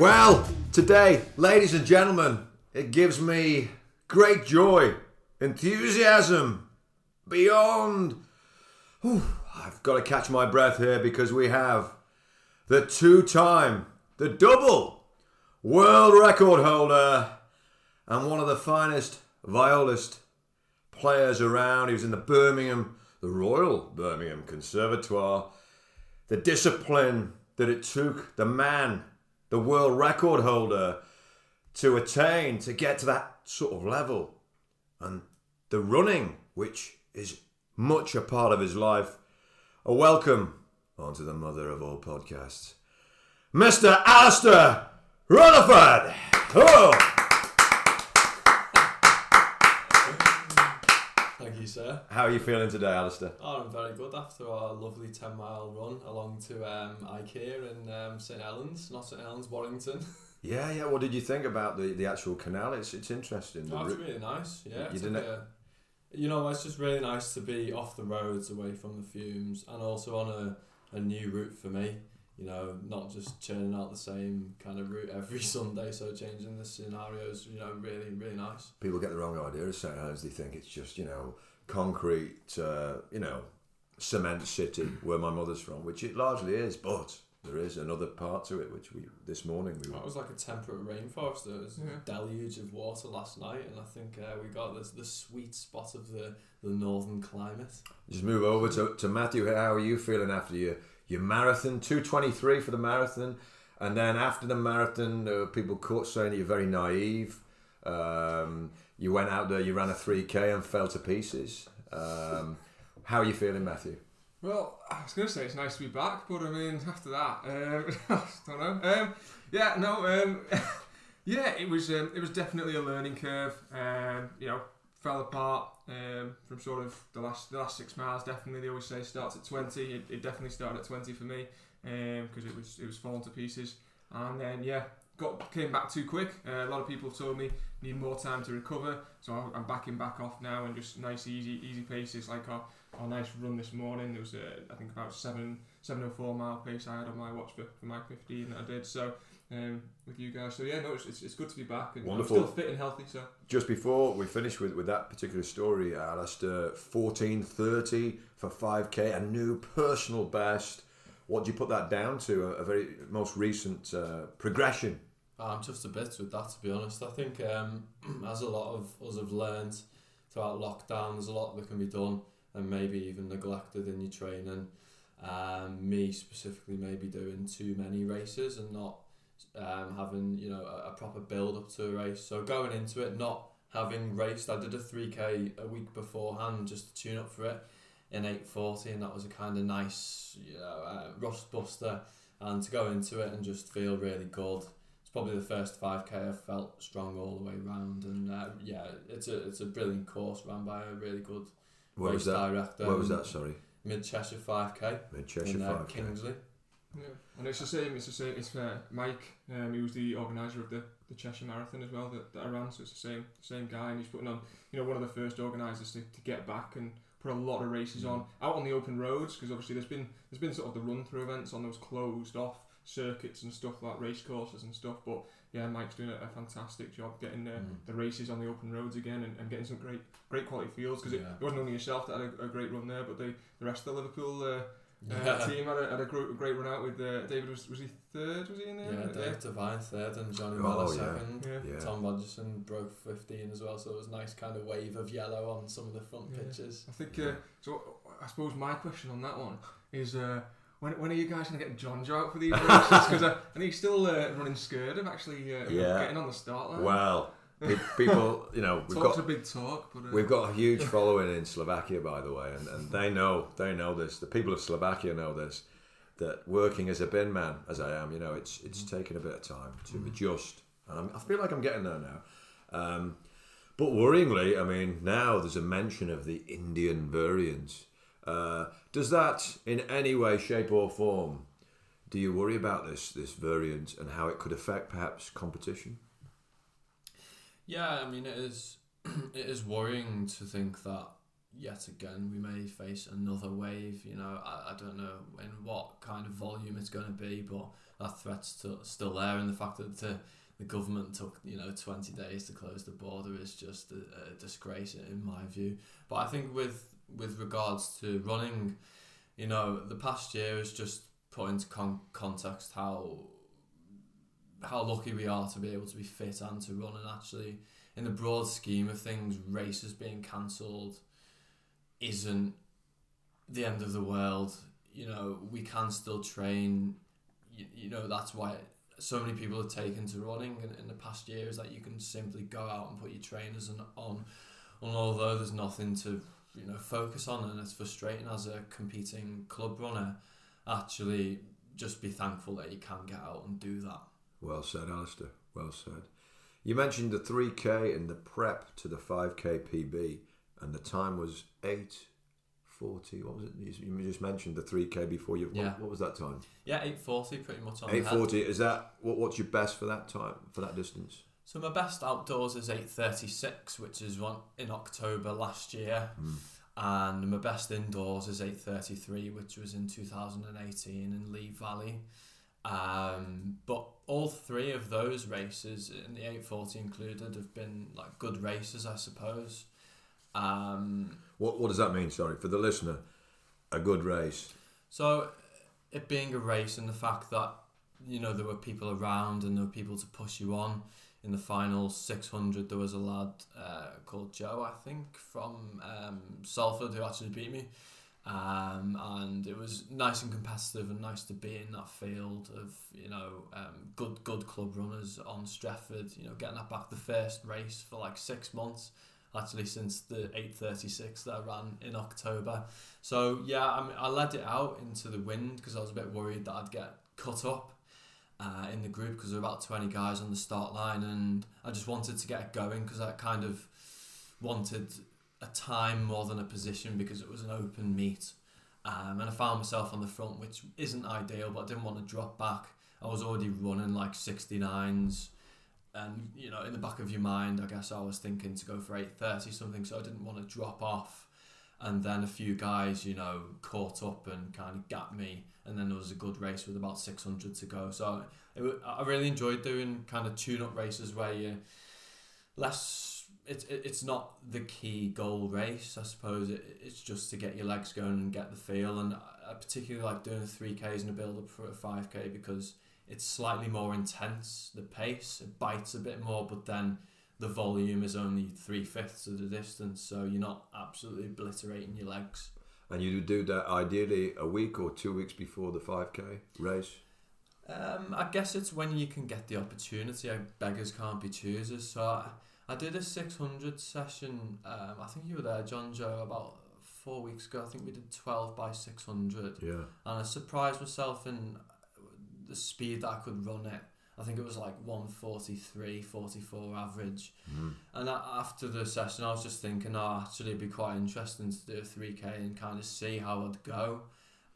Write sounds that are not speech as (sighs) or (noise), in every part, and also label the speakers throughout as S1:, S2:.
S1: Well, today, ladies and gentlemen, it gives me great joy, enthusiasm, beyond. Whew, I've got to catch my breath here because we have the two time, the double world record holder, and one of the finest violist players around. He was in the Birmingham, the Royal Birmingham Conservatoire. The discipline that it took the man, the world record holder, to attain, to get to that sort of level. And the running, which is much a part of his life. A welcome onto the mother of all podcasts, Mr. Alistair Rutherford. Oh!
S2: You, sir.
S1: How are you feeling today, Alistair?
S2: Oh, I'm very good after our lovely 10 mile run along to um, IKEA in um, St Helens, not St Helens, Warrington. (laughs)
S1: Yeah, yeah. What did you think about the, the actual canal? It's it's interesting. The route-
S2: really nice, yeah.
S1: You didn't-
S2: like a- you know, it's just really nice to be off the roads, away from the fumes, and also on a, a new route for me. You know, not just churning out the same kind of route every (laughs) Sunday, so changing the scenarios, you know, really, really nice.
S1: People get the wrong idea of St Helens. They think it's just you know concrete, uh, you know, cement city where my mother's from, which it largely is. But there is another part to it, which we this morning we
S2: That was like a temperate rainforest. There was
S3: Yeah.
S2: a deluge of water last night, and I think uh, we got this the sweet spot of the, the northern climate.
S1: just move over to, to Matthew. How are you feeling after your your marathon? Two twenty three for the marathon, and then after the marathon, uh, people caught saying that you're very naive. Um, you went out there, you ran a three k and fell to pieces. Um, how are you feeling, Matthew?
S3: Well, I was going to say it's nice to be back, but I mean, after that, (laughs) um, I don't know. Um, yeah, no, um, (laughs) yeah, it was um, it was definitely a learning curve. Um, you know, fell apart um, from sort of the last the last six miles. Definitely, they always say starts at twenty. It, it definitely started at twenty for me because it was it was falling to pieces. And then yeah, got came back too quick. Uh, a lot of people told me need more time to recover, so I- I'm backing back off now and just nice easy easy paces like our, our nice run this morning. There was uh, I think about seven seven oh four mile pace I had on my watch for, for my fifteen that I did. So um, with you guys, so yeah, no, it's, it's, it's good to be back and
S1: Wonderful.
S3: I'm still fit and healthy. So
S1: Just before we finish with, with that particular story, Alistair, 14.30 for 5k, a new personal best. What do you put that down to? A, a very most recent uh, progression.
S2: I'm just a bit with that, to be honest. I think um, (clears throat) as a lot of us have learned throughout lockdown, there's a lot that can be done and maybe even neglected in your training. Um, me specifically, maybe doing too many races and not um, having you know a, a proper build up to a race. So going into it, not having raced, I did a three k a week beforehand just to tune up for it in eight forty, and that was a kind of nice you know uh, rust buster. And to go into it and just feel really good. It's probably the first five k I've felt strong all the way round, and uh, yeah, it's a it's a brilliant course run by a really good
S1: Where
S2: race
S1: was that?
S2: director.
S1: Where was that? Sorry,
S2: Mid Cheshire five k
S1: mid Cheshire
S2: in uh,
S1: 5k.
S2: Kingsley.
S3: yeah, and it's the same. It's the same. It's uh, Mike. Um, he was the organizer of the, the Cheshire Marathon as well that, that I ran. So it's the same same guy, and he's putting on you know one of the first organisers to, to get back and put a lot of races on out on the open roads because obviously there's been there's been sort of the run through events on those closed off circuits and stuff like race courses and stuff. But yeah, Mike's doing a, a fantastic job getting uh,
S2: Mm.
S3: the races on the open roads again and, and getting some great great quality fields because it,
S2: Yeah.
S3: it wasn't only yourself that had a, a great run there, but the the rest of the Liverpool. Uh, uh, team had a, had a great, great run out with uh, David. Was, was he third? Was he in there?
S2: Yeah, Dave Devine third and Johnny
S1: Oh,
S2: Miller
S1: yeah.
S2: second.
S3: Yeah.
S1: Yeah.
S2: Tom Rogerson broke 15 as well, so it was a nice kind of wave of yellow on some of the front
S3: Yeah.
S2: pitches.
S3: I think uh, so. I suppose my question on that one is uh, when, when are you guys going to get John Joe out for these races? Because I and he's still uh, running scared of actually uh,
S1: Yeah.
S3: getting on the start line.
S1: Well, people, you know, we've
S3: Talk's
S1: got
S3: a big talk, but uh,
S1: We've got a huge (laughs) following in Slovakia, by the way, and, and they know they know this. The people of Slovakia know this. That working as a bin man, as I am, you know, it's it's taken a bit of time to adjust, and I'm, I feel like I'm getting there now. Um, but worryingly, I mean, now there's a mention of the Indian variant. Uh, does that, in any way, shape, or form, do you worry about this this variant and how it could affect perhaps competition?
S2: Yeah, I mean it is (clears throat) it is worrying to think that yet again we may face another wave. You know, I, I don't know in what kind of volume it's going to be, but that threat's still still there, and the fact that the the government took you know 20 days to close the border is just a, a disgrace in my view. But I think with with regards to running, you know, the past year has just put into con- context how how lucky we are to be able to be fit and to run. And actually in the broad scheme of things races being cancelled isn't the end of the world. You know we can still train. You, you know that's why so many people have taken to running in, in the past years that you can simply go out and put your trainers on, on and although there's nothing to you know focus on and it's frustrating as a competing club runner actually just be thankful that you can get out and do that
S1: Well said, Alistair. Well said. You mentioned the 3K and the prep to the 5K PB, and the time was 8.40. What was it? You just mentioned the 3K before you.
S2: Yeah.
S1: What, what was that time?
S2: yeah 840 pretty much on the head.
S1: 8.40. Is that what? What's your best for that time for that distance?
S2: So my best outdoors is 8:36, which is one in October last year, and my best indoors is 8:33, which was in 2018 in Lee Valley. Um, but all three of those races, in the 840 included, have been like good races, I suppose. Um,
S1: What What does that mean? Sorry for the listener. A good race.
S2: So, it being a race and the fact that you know there were people around and there were people to push you on. In the final 600, there was a lad uh, called Joe, I think, from um, Salford who actually beat me. Um, and it was nice and competitive and nice to be in that field of you know um, good good club runners on Stretford. You know, getting that back the first race for like six months actually since the 836 that I ran in October. So yeah, I mean, I led it out into the wind because I was a bit worried that I'd get cut up uh, in the group because there were about 20 guys on the start line and I just wanted to get it going because I kind of wanted a time more than a position because it was an open meet. Um, and I found myself on the front, which isn't ideal, but I didn't want to drop back. I was already running like 69s, and you know, in the back of your mind, I guess I was thinking to go for 8:30 something, so I didn't want to drop off. And then a few guys, you know, caught up and kind of got me, and then there was a good race with about 600 to go. So it, I really enjoyed doing kind of tune-up races where you less it's it, it's not the key goal race I suppose it, it's just to get your legs going and get the feel and I particularly like doing the 3Ks and a build up for a 5K because it's slightly more intense the pace it bites a bit more but then the volume is only three fifths of the distance so you're not absolutely obliterating your legs
S1: And you do that ideally a week or two weeks before the 5K race.
S2: Um, I guess it's when you can get the opportunity. Beggars can't be choosers. So I, I did a 600 session. Um, I think you were there, John Joe, about four weeks ago. I think we did 12 by 600.
S1: Yeah.
S2: And I surprised myself in the speed that I could run it. I think it was like 143, 44 average.
S1: Mm.
S2: And after the session, I was just thinking, oh, actually, it'd be quite interesting to do a 3K and kind of see how I'd go.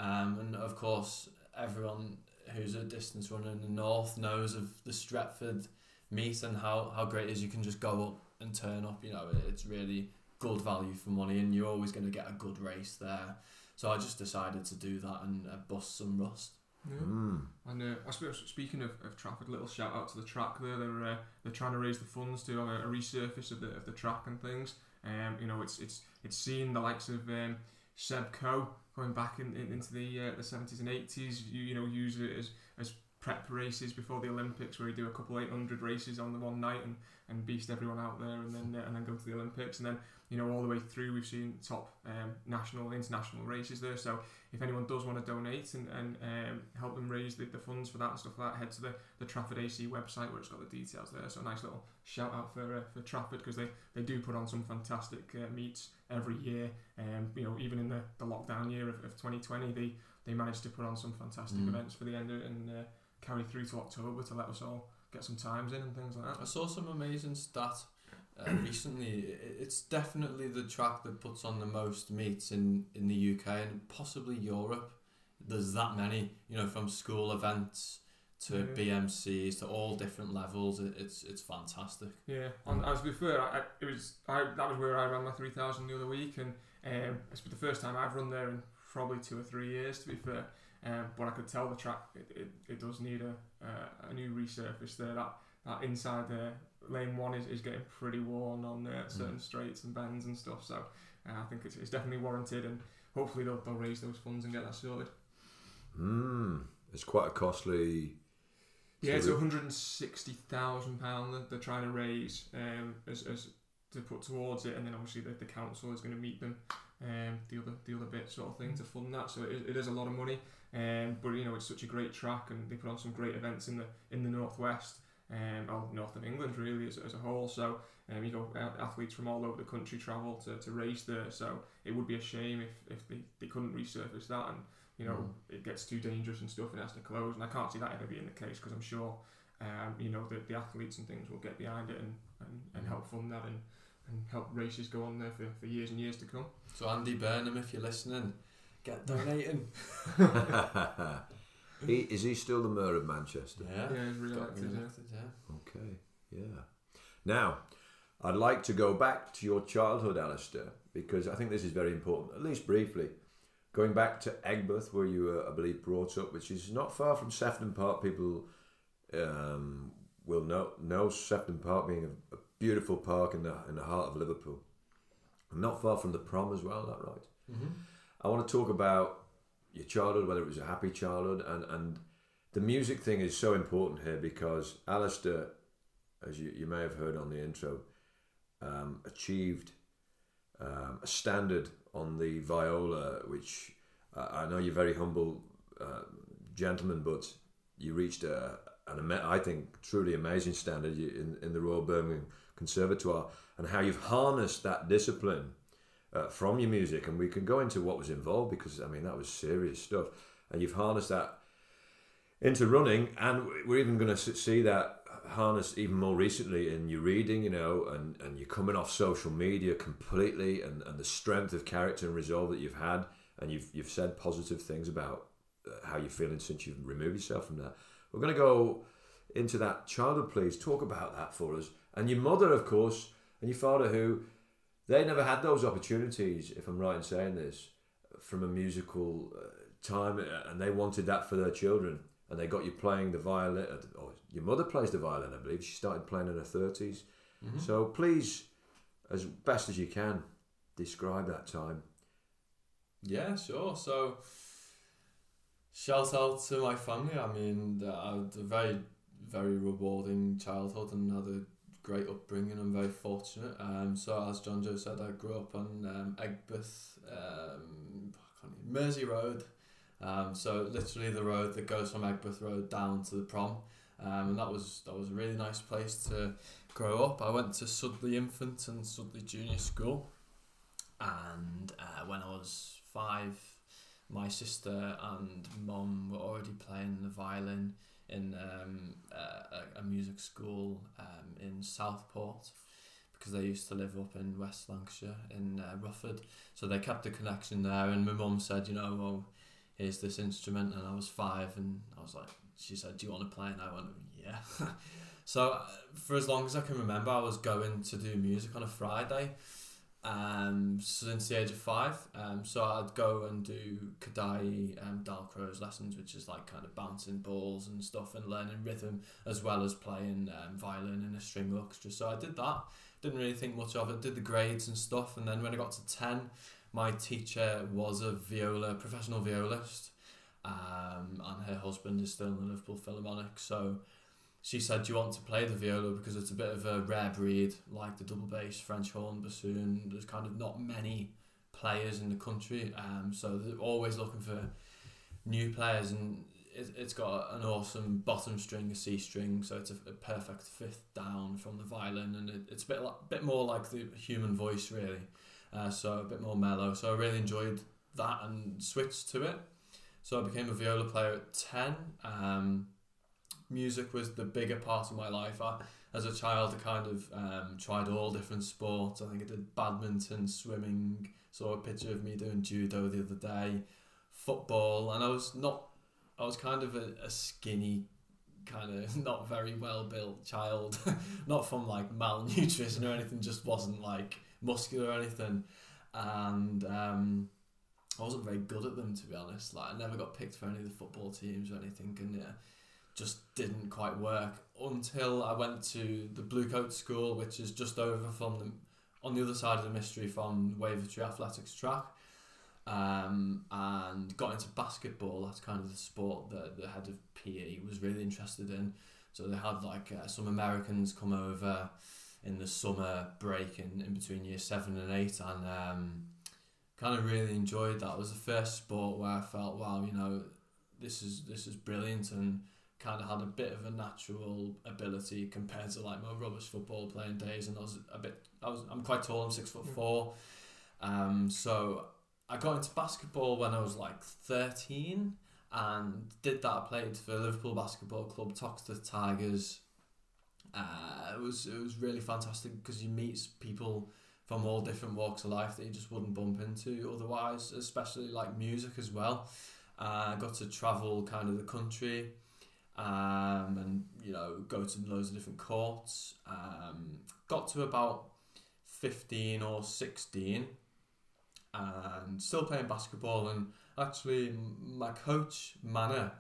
S2: Um, and of course, everyone who's a distance runner in the north knows of the Stretford meet and how, how great it is you can just go up and turn up. You know, it- it's really good value for money, and you're always going to get a good race there. So I just decided to do that and uh, bust some rust.
S3: Yeah.
S1: Mm.
S3: And uh, I suppose speaking of, of Trafford, little shout out to the track there. They're uh, they're trying to raise the funds to have a, a resurface of the of the track and things. Um, you know, it's it's it's seeing the likes of um, Seb Coe going back in, in, into the uh, the seventies and eighties. You you know use it as as prep races before the Olympics, where you do a couple eight hundred races on the one night and, and beast everyone out there, and then uh, and then go to the Olympics, and then you know all the way through we've seen top um, national international races there. So if anyone does want to donate and, and um, help them raise the, the funds for that and stuff like that, head to the, the Trafford AC website where it's got the details there. So a nice little shout out for uh, for Trafford because they, they do put on some fantastic uh, meets every year. Um, you know, even in the, the lockdown year of, of 2020, they, they managed to put on some fantastic
S2: Mm.
S3: events for the end of it and uh, carry through to October to let us all get some times in and things like that.
S2: I saw some amazing stat uh, (coughs) recently. It's definitely the track that puts on the most meets in, in the UK and possibly Europe. There's that many, you know, from school events to
S3: Yeah.
S2: BMCs to all different levels. It, it's it's fantastic.
S3: Yeah, and as before, I, I, it was I that was where I ran my three thousand the other week, and um, it's the first time I've run there in probably two or three years, to be fair. Um, but I could tell the track it, it, it does need a uh, a new resurface there. That that inside there, lane one is, is getting pretty worn on uh, certain straights and bends and stuff. So uh, I think it's, it's definitely warranted, and hopefully they'll, they'll raise those funds and get that sorted.
S1: Hmm. It's quite a costly.
S3: Yeah, it's one hundred and sixty thousand pound that they're trying to raise um, as, as to put towards it, and then obviously the, the council is going to meet them um, the other the other bit sort of thing to fund that. So it, it is a lot of money, um, but you know it's such a great track, and they put on some great events in the in the northwest, um, or north of England really as, as a whole. So um, you know athletes from all over the country travel to, to race there. So it would be a shame if, if they, they couldn't resurface that and you know,
S2: Mm.
S3: it gets too dangerous and stuff and has to close. And I can't see that ever being the case because I'm sure, um, you know, the, the athletes and things will get behind it and, and, and help fund that and, and help races go on there for, for years and years to come.
S2: So Andy Burnham, if you're listening, get donating. (laughs)
S1: he, is he still the mayor of Manchester?
S2: yeah.
S3: Yeah, he's
S2: Got
S3: re-elected.
S2: Re-elected, yeah.
S1: Okay, yeah. Now, I'd like to go back to your childhood, Alistair, because I think this is very important, at least briefly. Going back to Aigburth, where you were, I believe, brought up, which is not far from Sefton Park. People um, will know, know Sefton Park being a, a beautiful park in the, in the heart of Liverpool. Not far from the prom as well, is that right?
S2: Mm-hmm.
S1: I want to talk about your childhood, whether it was a happy childhood, and, and the music thing is so important here because Alistair, as you, you may have heard on the intro, um, achieved um, a standard on the viola, which uh, I know you're very humble uh, gentleman, but you reached a, an I think truly amazing standard in, in the Royal Birmingham Conservatoire, and how you've harnessed that discipline uh, from your music, and we can go into what was involved because I mean that was serious stuff, and you've harnessed that into running, and we're even going to see that harnessed even more recently in your reading, you know, and, and you're coming off social media completely, and, and the strength of character and resolve that you've had, and you've you've said positive things about uh, how you're feeling since you've removed yourself from that. We're going to go into that childhood, please. Talk about that for us, and your mother, of course, and your father, who they never had those opportunities, if I'm right in saying this, from a musical uh, time, uh, and they wanted that for their children. And they got you playing the violin. uh, Or your mother plays the violin, I believe. She started playing in her 30s.
S2: Mm-hmm.
S1: So please, as best as you can, describe that time.
S2: Yeah, sure. So, shout out to my family. I mean, I had a very, very rewarding childhood and had a great upbringing. I'm very fortunate. Um, so as John Joe said, I grew up on um, Aigburth, um, Mersey Road. Um, so literally the road that goes from Aigburth Road down to the prom. Um, and that was that was a really nice place to grow up. I went to Sudley Infant and Sudley Junior School, and uh, when I was five, my sister and mum were already playing the violin in um, a, a music school um, in Southport because they used to live up in West Lancashire in uh, Rufford. So they kept the connection there, and my mum said, you know, well, here's this instrument, and I was five, and I was like, she said, do you want to play? And I went, yeah. (laughs) so uh, for as long as I can remember, I was going to do music on a Friday um, since the age of five. Um, so I'd go and do Kodály um, Dalcroze lessons, which is like kind of bouncing balls and stuff and learning rhythm as well as playing um, violin in a string orchestra. So I did that. Didn't really think much of it. Did the grades and stuff, and then when I got to ten, my teacher was a viola professional violist, um, and her husband is still in the Liverpool Philharmonic. So she said, "Do you want to play the viola because it's a bit of a rare breed, like the double bass, French horn, bassoon. There's kind of not many players in the country, um, so they're always looking for new players, and it, it's got an awesome bottom string, a C string, so it's a, a perfect fifth down from the violin, and it, it's a bit like, bit more like the human voice, really. Uh, so a bit more mellow. So I really enjoyed that and switched to it. So I became a viola player at ten. Um, music was the bigger part of my life. I, as a child, I kind of um, tried all different sports. I think I did badminton, swimming. Saw a picture of me doing judo the other day, football, and I was not. I was kind of a, a skinny kind of (laughs) not very well built child, (laughs) not from like malnutrition or anything, just wasn't like muscular or anything, and um, I wasn't very good at them to be honest. Like I never got picked for any of the football teams or anything, and yeah, just didn't quite work until I went to the Blue Coat School, which is just over from the on the other side of the mystery from Wavertree Athletics track. Um, and got into basketball. That's kind of the sport that the head of PE was really interested in. So they had like uh, some Americans come over in the summer break in, in between year seven and eight, and um, kind of really enjoyed that. It was the first sport where I felt, wow, you know, this is this is brilliant, and kind of had a bit of a natural ability compared to like my rubbish football playing days. And I was a bit, I was, I'm quite tall. I'm six foot four. Um, so I got into basketball when I was like 13 and did that. I played for Liverpool Basketball Club, Toxteth Tigers. Uh, it was it was really fantastic because you meet people from all different walks of life that you just wouldn't bump into otherwise, especially like music as well. Uh, I got to travel kind of the country um, and you know go to loads of different courts. Um, got to about 15 or 16 and still playing basketball. And actually, my coach, Manor,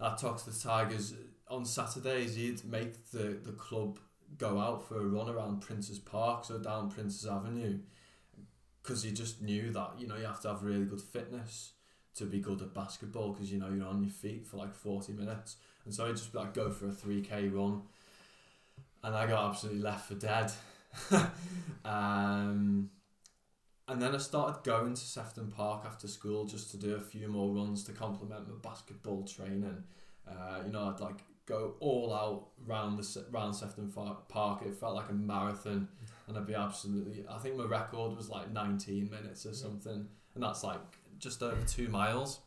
S2: at the Tigers, on Saturdays, he'd make the, the club go out for a run around Prince's Park, so down Prince's Avenue, because he just knew that, you know, you have to have really good fitness to be good at basketball because, you know, you're on your feet for like 40 minutes. And so he'd just like go for a 3k run. And I got absolutely left for dead. (laughs) um, and then I started going to Sefton Park after school just to do a few more runs to complement my basketball training. Uh, you know, I'd like go all out round the round Sefton Park. It felt like a marathon, and I'd be absolutely. I think my record was like 19 minutes or something, and that's like just over two miles.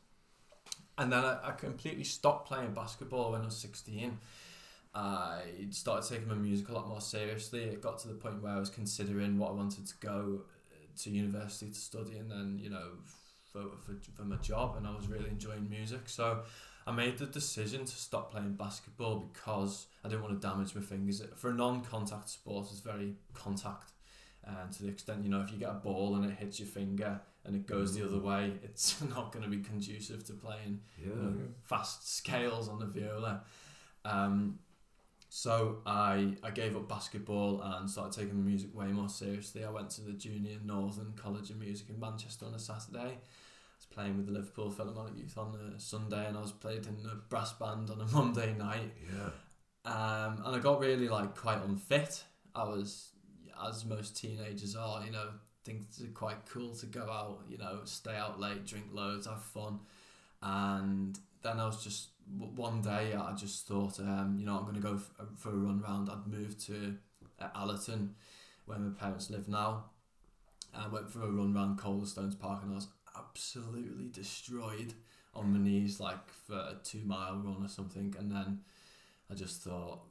S2: And then I, I completely stopped playing basketball when I was 16. I started taking my music a lot more seriously. It got to the point where I was considering what I wanted to go uh, to university to study and then you know for, for, for my job and I was really enjoying music so I made the decision to stop playing basketball because I didn't want to damage my fingers for a non-contact sport it's very contact and to the extent you know if you get a ball and it hits your finger and it goes the other mm. way it's (laughs) not going to be conducive to playing yeah. you know, fast scales on the viola um, so I, I gave up basketball and started taking the music way more seriously. I went to the Junior Northern College of Music in Manchester on a Saturday. I was playing with the Liverpool Philharmonic Youth on a Sunday and I was played in the brass band on a (laughs) Monday night.
S1: Yeah.
S2: Um, and I got really like quite unfit. I was, as most teenagers are, you know, think are quite cool to go out, you know, stay out late, drink loads, have fun. And then I was just one day I just thought, um, you know, I'm going to go for, for a run round. I'd moved to uh, Allerton, where my parents live now. I went for a run round Stones Park and I was absolutely destroyed on my knees, like for a two mile run or something. And then I just thought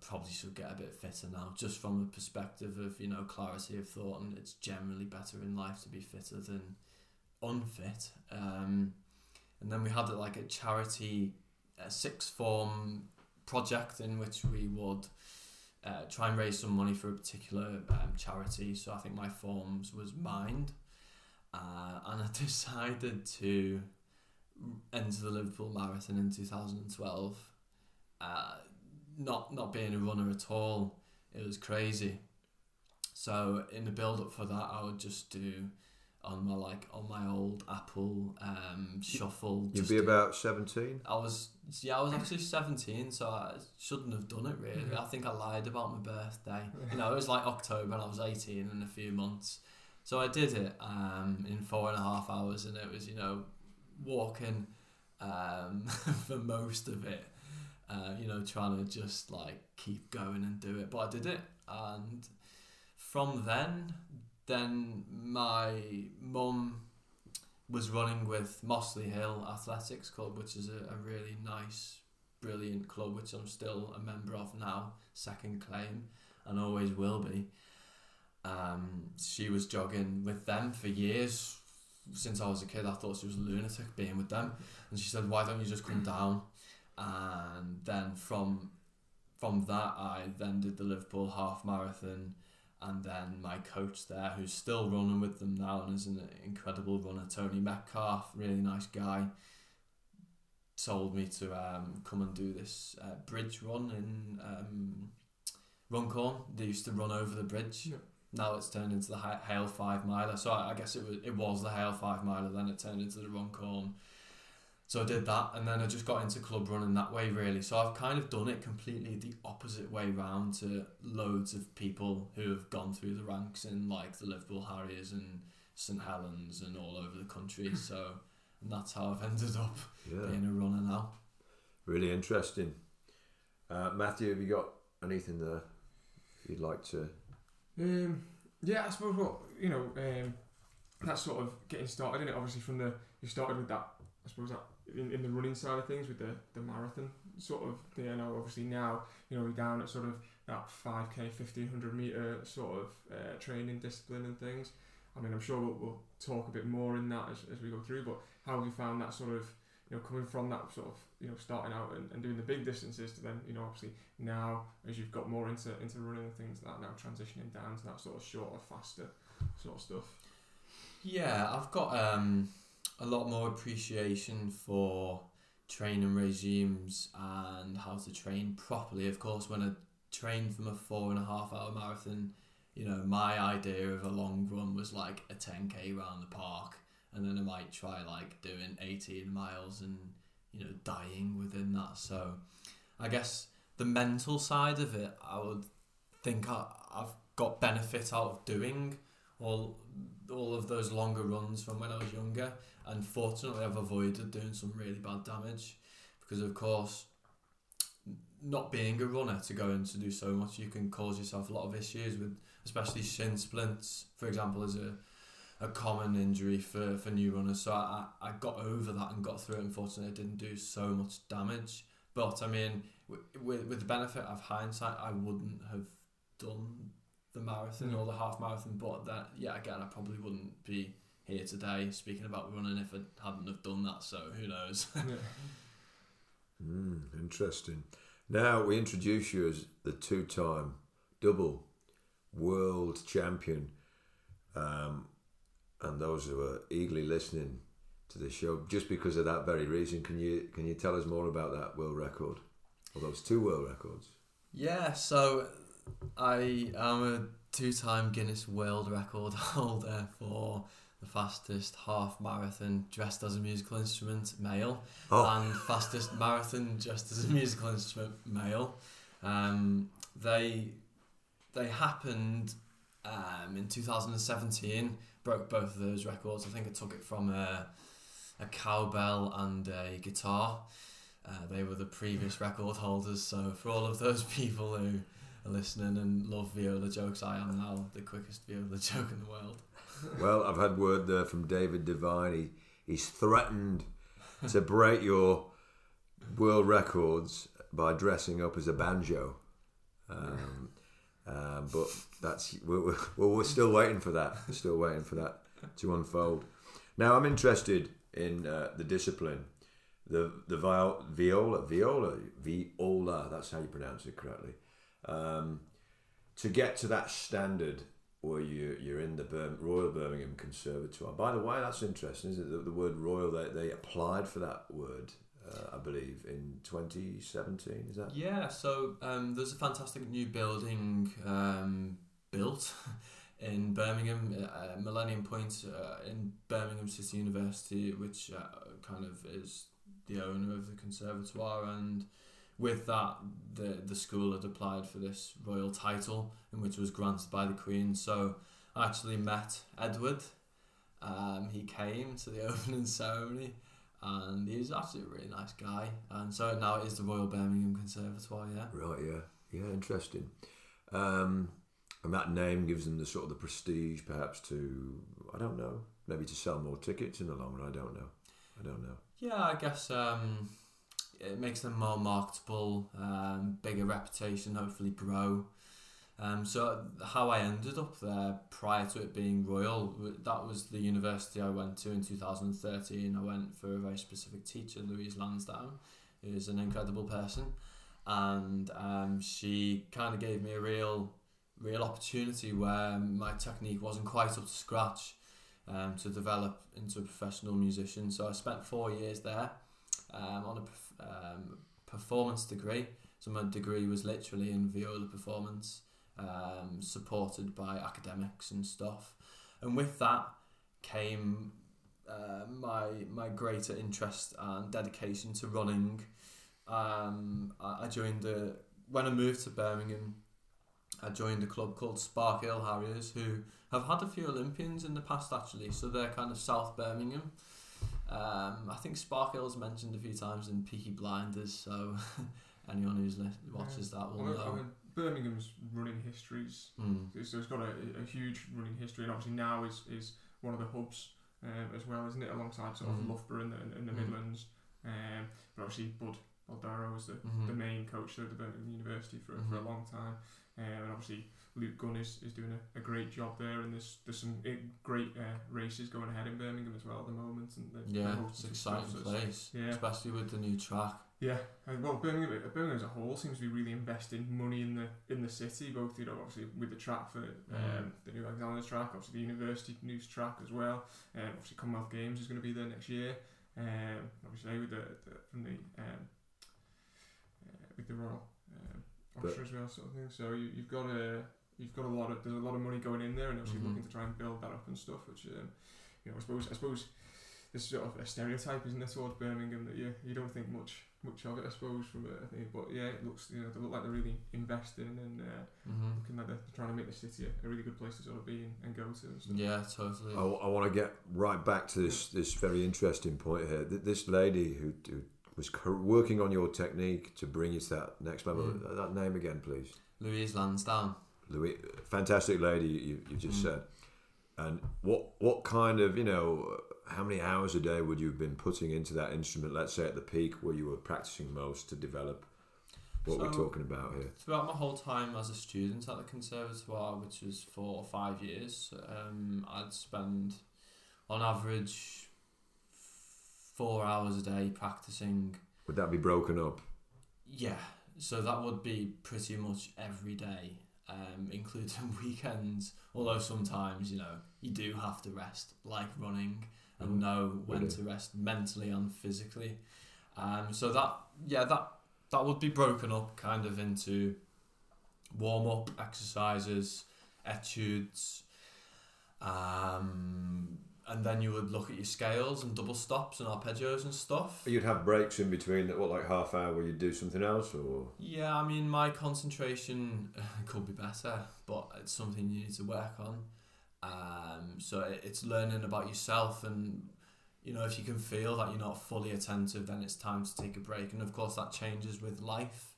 S2: Probably should get a bit fitter now, just from a perspective of you know clarity of thought, and it's generally better in life to be fitter than unfit. Um, and then we had like a charity a sixth form project in which we would uh, try and raise some money for a particular um, charity. So I think my forms was Mind, uh, and (laughs) I decided to enter the Liverpool Marathon in 2012. Uh, not not being a runner at all, it was crazy. So in the build up for that, I would just do on my like on my old Apple um, shuffle.
S1: You'd be about seventeen.
S2: I was yeah, I was actually seventeen, so I shouldn't have done it really. Mm-hmm. I think I lied about my birthday. You know, it was like October and I was eighteen in a few months, so I did it um, in four and a half hours, and it was you know walking um, (laughs) for most of it. Uh, you know, trying to just like keep going and do it, but I did it, and from then then my mum was running with Mossley Hill Athletics Club, which is a, a really nice, brilliant club, which I'm still a member of now, second claim, and always will be. Um, she was jogging with them for years. Since I was a kid, I thought she was a lunatic being with them. And she said, Why don't you just come down? And then from from that I then did the Liverpool half marathon. And then my coach there who's still running with them now and is an incredible runner Tony Metcalf really nice guy told me to um, come and do this uh, bridge run in um, Runcorn. They used to run over the bridge.
S3: Yeah.
S2: now it's turned into the Ha- Hale five miler. So I, I guess it was it was the Hale five miler then it turned into the Runcorn so I did that, and then I just got into club running that way, really. So I've kind of done it completely the opposite way round to loads of people who have gone through the ranks in like the Liverpool Harriers and St Helens and all over the country. (laughs) So and that's how I've ended up
S1: Yeah,
S2: being a runner now.
S1: really interesting. Uh, Matthew, have you got anything there you'd like to?
S3: Um, yeah, I suppose what you know, um, that's sort of getting started in it. Obviously, from the you started with that. I suppose that in, in the running side of things with the, the marathon sort of. You know, obviously now you know we're down at sort of that five k, fifteen hundred meter sort of uh, training discipline and things. I mean, I'm sure we'll, we'll talk a bit more in that as, as we go through. But how have you found that sort of you know coming from that sort of you know starting out and, and doing the big distances to then you know obviously now as you've got more into into running and things like that now transitioning down to that sort of shorter faster sort of stuff
S2: Yeah, I've got um, a lot more appreciation for training regimes and how to train properly. Of course, when I trained from a four and a half hour marathon, you know, my idea of a long run was like a 10k round the park, and then I might try like doing 18 miles and, you know, dying within that. So I guess the mental side of it, I would think I, I've got benefit out of doing all all of those longer runs from when I was younger. And fortunately, I've avoided doing some really bad damage because, of course, not being a runner to go in to do so much, you can cause yourself a lot of issues with, especially shin splints, for example, is a a common injury for, for new runners. So I, I got over that and got through it. Unfortunately, I didn't do so much damage. But I mean, with, with, the benefit of hindsight, I wouldn't have done the marathon or the half marathon. But that, yeah, again, I probably wouldn't be here today speaking about running if I hadn't have done that. So who knows? (laughs)
S3: yeah.
S1: Mm, interesting. Now we introduce you as the two-time double world champion, um, and those who are eagerly listening to the show, just because of that very reason, can you can you tell us more about that world record, or those two world records?
S2: Yeah, so I am a two-time Guinness World Record (laughs) holder for the fastest half marathon dressed as a musical instrument male
S1: Oh,
S2: and fastest marathon dressed as a musical instrument male. Um, they they happened um, in 2017. Broke both of those records. I think I took it from a a cowbell and a guitar. Uh, they were the previous record holders. So for all of those people who are listening and love viola jokes, I am now the quickest viola (laughs) joke in the world. (laughs)
S1: well, I've had word there from David Devine. He, he's threatened to break your world records by dressing up as a banjo. Um, um, but that's we're, we're, we're still waiting for that. We're still waiting for that to unfold. Now I'm interested in uh, the discipline, the the viol, viola, viola, viola. That's how you pronounce it correctly. Um, to get to that standard where you you're in the Royal Birmingham Conservatoire. By the way, that's interesting, isn't it? The, the word royal they, they applied for that word, uh, I believe, in 2017. Is that?
S2: Yeah, so um, there's a fantastic new building um, built (laughs) in Birmingham, uh, Millennium Point uh, in Birmingham City University, which uh, kind of is the owner of the conservatoire, and with that, the the school had applied for this royal title, and which was granted by the Queen. So I actually met Edward. Um, he came to the (laughs) opening ceremony and he's actually a really nice guy. And so now it is the Royal Birmingham Conservatoire, yeah.
S1: Right. Yeah. Yeah. Interesting. Um, and that name gives them the sort of the prestige, perhaps to I don't know, maybe to sell more tickets in the long run. I don't know. I don't know.
S2: Yeah, I guess um, it makes them more marketable, um, bigger reputation, hopefully grow. Um, so how I ended up there prior to it being royal, that was the university I went to in 2013. I went for a very specific teacher, Louise Lansdown, is an incredible person, and um, she kind of gave me a real, real opportunity where my technique wasn't quite up to scratch, um, to develop into a professional musician. So I spent four years there, um, on a um, performance degree. So my degree was literally in viola performance, um, supported by academics and stuff. And with that came uh, my my greater interest and dedication to running. Um, I, I joined the when I moved to Birmingham. I joined a club called Sparkhill Harriers, who have had a few Olympians in the past actually. So they're kind of South Birmingham. Um, I think Sparkhill's mentioned a few times in Peaky Blinders, so (laughs) anyone who's li- watches that will
S3: mean,
S2: know.
S3: I mean, Birmingham's running histories.
S2: Mm.
S3: It's, it's got a, a huge running history, and obviously now is, is one of the hubs um, as well, isn't it? Alongside sort of
S2: Mhm.
S3: Loughborough in the, in the
S2: Mhm.
S3: Midlands. Um, but obviously Bud Baldaro was the,
S2: Mhm.
S3: the main coach there at the Birmingham University for, for a
S2: Mhm.
S3: long time. Um, and obviously Luke Gunn is, is doing a, a great job there, and there's there's some eh, great uh, races going ahead in Birmingham as well at the moment. And the,
S2: Yeah,
S3: the
S2: it's
S3: hosting stuff,
S2: exciting
S3: so
S2: place,
S3: Yeah.
S2: especially with the new track.
S3: Yeah, uh, well, Birmingham, uh, Birmingham as a whole seems to be really investing money in the in the city, both you know obviously with the track for um,
S2: Mm.
S3: the new Alexander's track, obviously the University News track as well. Um, obviously Commonwealth Games is going to be there next year. Um, obviously with the, the from the um, uh, with the Royal um,
S1: But-
S3: as well, sort of thing. So you, you've got a you've got a lot of there's a lot of money going in there, and obviously
S2: Mhm.
S3: looking to try and build that up and stuff. Which um, you know I suppose I suppose there's sort of a stereotype, isn't there, towards Birmingham that you you don't think much much of it, I suppose, from a thing. But yeah, it looks you know they look like they're really investing and uh,
S2: Mm-hmm.
S3: looking like they're trying to make the city a, a really good place to sort of be and, and go to and stuff.
S2: Yeah, totally.
S1: I, want to get right back to this this very interesting point here. Th- This lady who, who was working on your technique to bring you to that next level.
S2: Mm.
S1: That name again, please.
S2: Louise Lansdown.
S1: Louis, fantastic lady you, you just
S2: Mm.
S1: said. And what what kind of you know how many hours a day would you have been putting into that instrument? Let's say at the peak where you were practicing most to develop what we're talking about here.
S2: Throughout my whole time as a student at the conservatoire, which was four or five years, um, I'd spend on average four hours a day practicing.
S1: Would that be broken up?
S2: Yeah, so that would be pretty much every day, um, (laughs) including weekends. Although sometimes, you know, you do have to rest, like running, and
S1: Mhm.
S2: know when
S1: Really?
S2: to rest mentally and physically. Um, so that, yeah, that that would be broken up kind of into warm up exercises, etudes, um, and then you would look at your scales and double stops and arpeggios and stuff.
S1: You'd have breaks in between, that, what like half hour where you'd do something else, or
S2: Yeah, I mean, my concentration (laughs) could be better, but it's something you need to work on. Um, so it's learning about yourself, and you know, if you can feel that you're not fully attentive, then it's time to take a break. And of course, that changes with life,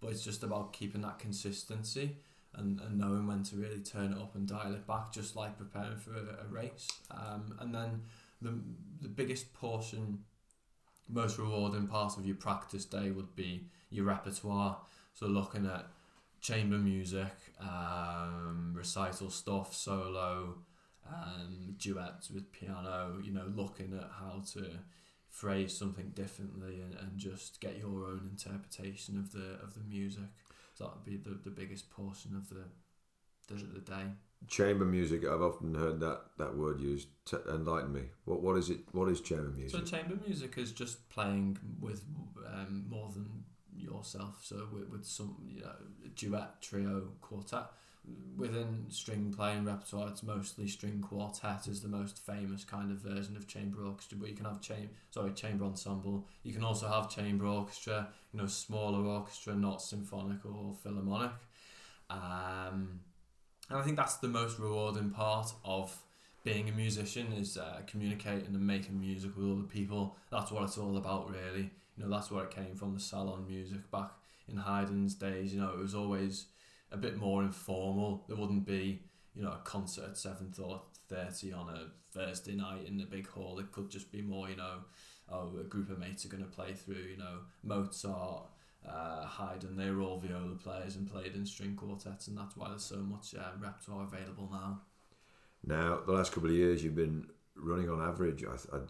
S2: but it's just about keeping that consistency and, and knowing when to really turn it up and dial it back, just like preparing for a, a race. Um, and then the the biggest portion, most rewarding part of your practice day would be your repertoire. So looking at chamber music, um, recital stuff, solo, um, duets with piano. You know, looking at how to phrase something differently and, and just get your own interpretation of the of the music. So that would be the, the biggest portion of the the, the day.
S1: chamber music. I've often heard that, that word used. T- enlighten me. What what is it? What is chamber music?
S2: So chamber music is just playing with um, more than yourself. So with, with some you know duet, trio, quartet. Within string playing repertoire, it's mostly string quartet is the most famous kind of version of chamber orchestra. But you can have chamber, sorry, chamber ensemble. You can also have chamber orchestra. You know, smaller orchestra, not symphonic or philharmonic. Um, and I think that's the most rewarding part of being a musician is uh, communicating and making music with other people. That's what it's all about, really. You know, that's where it came from the salon music back in Haydn's days. You know, it was always a bit more informal. There wouldn't be, you know, a concert at seven or thirty on a Thursday night in the big hall. It could just be more, you know, oh, a group of mates are going to play through, you know, Mozart, uh, Haydn. They were all viola players and played in string quartets, and that's why there's so much uh, repertoire available now.
S1: Now, the last couple of years, you've been running on average. I, I,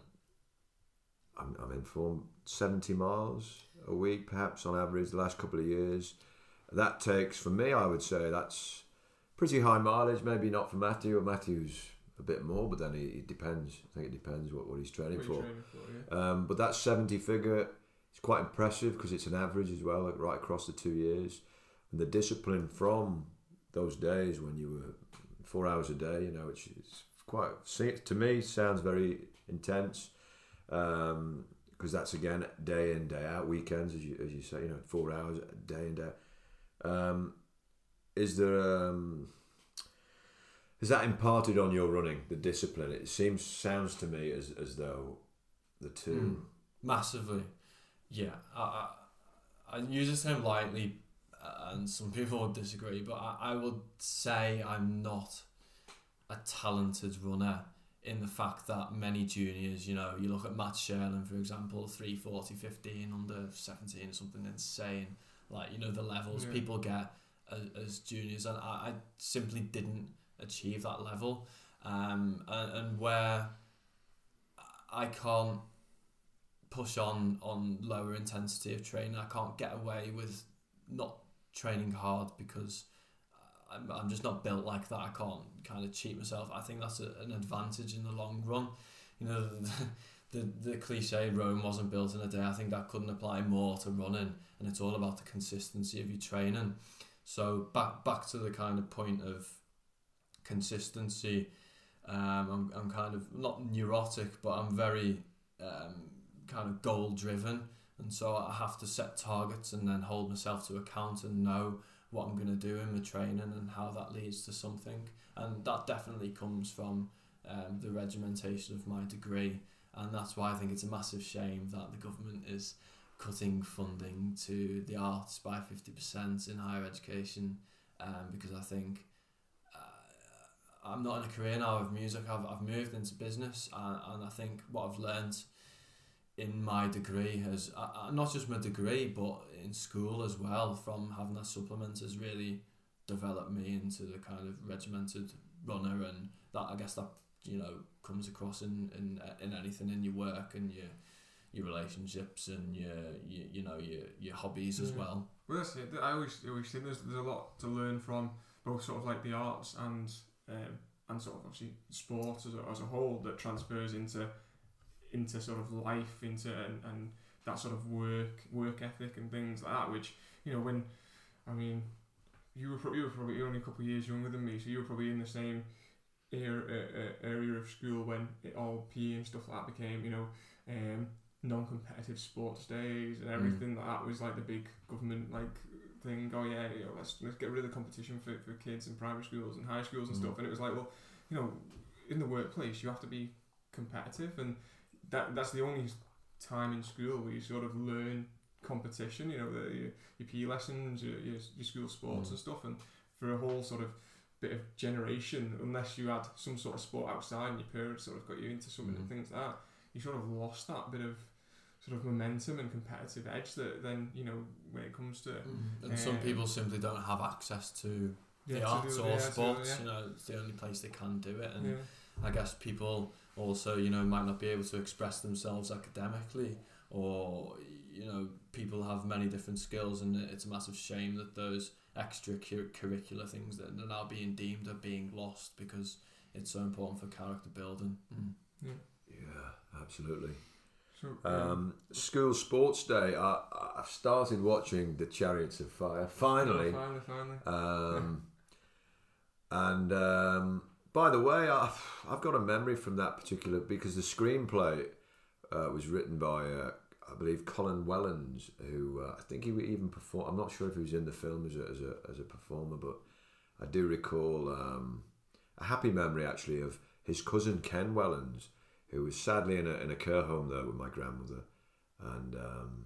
S1: I'm, I'm in form 70 miles a week, perhaps on average, the last couple of years. That takes, for me, I would say that's pretty high mileage. Maybe not for Matthew, or Matthew's a bit more, but then it, depends. I think it depends what, what he's training
S3: What
S1: for.
S3: training for, yeah.
S1: Um, but that 70 figure is quite impressive because it's an average as well, like right across the two years. And the discipline from those days when you were four hours a day, you know, it's, it's quite, to me, sounds very intense. Because that's again day in, day out, weekends, as you, as you say, you know, four hours day in, day out. Um, is there, um, is that imparted on your running, the discipline? It seems, sounds to me as, as though the two.
S2: Massively, yeah. I, I, I use the term lightly, uh, and some people would disagree, but I, I would say I'm not a talented runner in the fact that many juniors, you know, you look at Matt Sherlin, for example, 340, 15, under 17, something insane. Like, you know, the levels
S3: Yeah.
S2: people get as, as juniors, and I, I simply didn't achieve that level. Um, and, and where I can't push on on lower intensity of training. I can't get away with not training hard because I'm, I'm just not built like that. I can't kind of cheat myself. I think that's a, an advantage in the long run. You know, (laughs) the, the, cliche Rome wasn't built in a day. I think that couldn't apply more to running, and it's all about the consistency of your training. So back back to the kind of point of consistency. Um, I'm, I'm kind of not neurotic, but I'm very um, kind of goal driven, and so I have to set targets and then hold myself to account and know what I'm going to do in my training and how that leads to something. And that definitely comes from um, the regimentation of my degree, and that's why I think it's a massive shame that the government is cutting funding to the arts by 50% in higher education um, because I think uh, I'm not in a career now of music. I've, I've moved into business, and, and I think what I've learned in my degree has uh, uh, not just my degree, but in school as well, from having that supplement, has really developed me into the kind of regimented runner, and that I guess that you know comes across in in, in anything in your work and your your relationships and your, your you know your your hobbies as well.
S3: Well, that's it. I always, I always think there's, there's a lot to learn from both sort of like the arts and um, and sort of obviously sport as a, as a whole that transfers into into sort of life into and, and that sort of work work ethic and things like that. Which you know when I mean you were pro- you were probably only a couple of years younger than me, so you were probably in the same era, area of school when it all PE and stuff like that became you know. Um, non-competitive sports days and everything like that was like the big government like thing oh yeah you know, let's, let's get rid of the competition for, for kids in primary schools and high schools and
S2: Mm.
S3: stuff and it was like well you know in the workplace you have to be competitive and that that's the only time in school where you sort of learn competition you know the, your, your PE lessons your, your, your school sports
S2: Mm.
S3: and stuff and for a whole sort of bit of generation unless you had some sort of sport outside and your parents sort of got you into something and
S2: Mm.
S3: things like that you sort of lost that bit of sort of momentum and competitive edge that then you know when it comes to
S2: And some
S3: Um,
S2: people simply don't have access to
S3: yeah,
S2: the
S3: to
S2: arts
S3: do-
S2: or
S3: yeah, to-
S2: sports.
S3: yeah,
S2: You know, it's the only place they can do it, and
S3: yeah.
S2: I guess people also, you know, might not be able to express themselves academically, or you know, people have many different skills, and it's a massive shame that those extracurricular things that are now being deemed are being lost because it's so important for character building. Mm.
S1: Yeah, absolutely.
S3: So, yeah.
S1: Um, school sports day. I I started watching the Chariots of Fire finally.
S3: Oh, finally, finally.
S1: Um, and um, by the way, I've, I've got a memory from that particular because the screenplay uh, was written by, uh, I believe, Colin Wellens, who uh, I think he even performed. I'm not sure if he was in the film as a, as a, as a performer, but I do recall um, a happy memory actually of his cousin Ken Wellens, who was sadly in a, in a care home there with my grandmother. And um,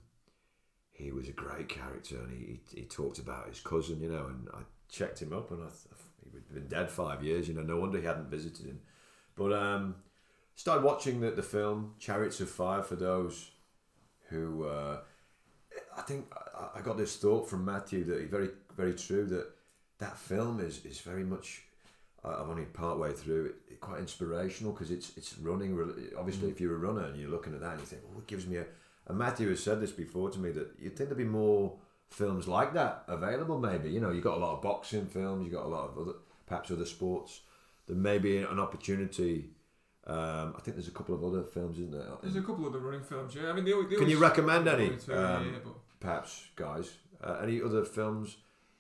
S1: he was a great character and he, he, he talked about his cousin, you know, and I checked him up and I he'd been dead five years, you know, no wonder he hadn't visited him. But um, started watching the, the film Chariots of Fire for those who uh, I think I, I got this thought from Matthew that he very very true that that film is is very much I'm only part way through. It, it quite inspirational because it's it's running. Obviously,
S2: Mm.
S1: if you're a runner and you're looking at that and you think, oh, it gives me a. And Matthew has said this before to me that you'd think there'd be more films like that available. Maybe you know you've got a lot of boxing films, you've got a lot of other perhaps other sports. There may be an opportunity. Um, I think there's a couple of other films, isn't there?
S3: There's a couple of the running films. Yeah, I mean, they, always- they
S1: Can you recommend any,
S3: two
S1: um,
S3: year, but-
S1: perhaps guys. Uh, any other films?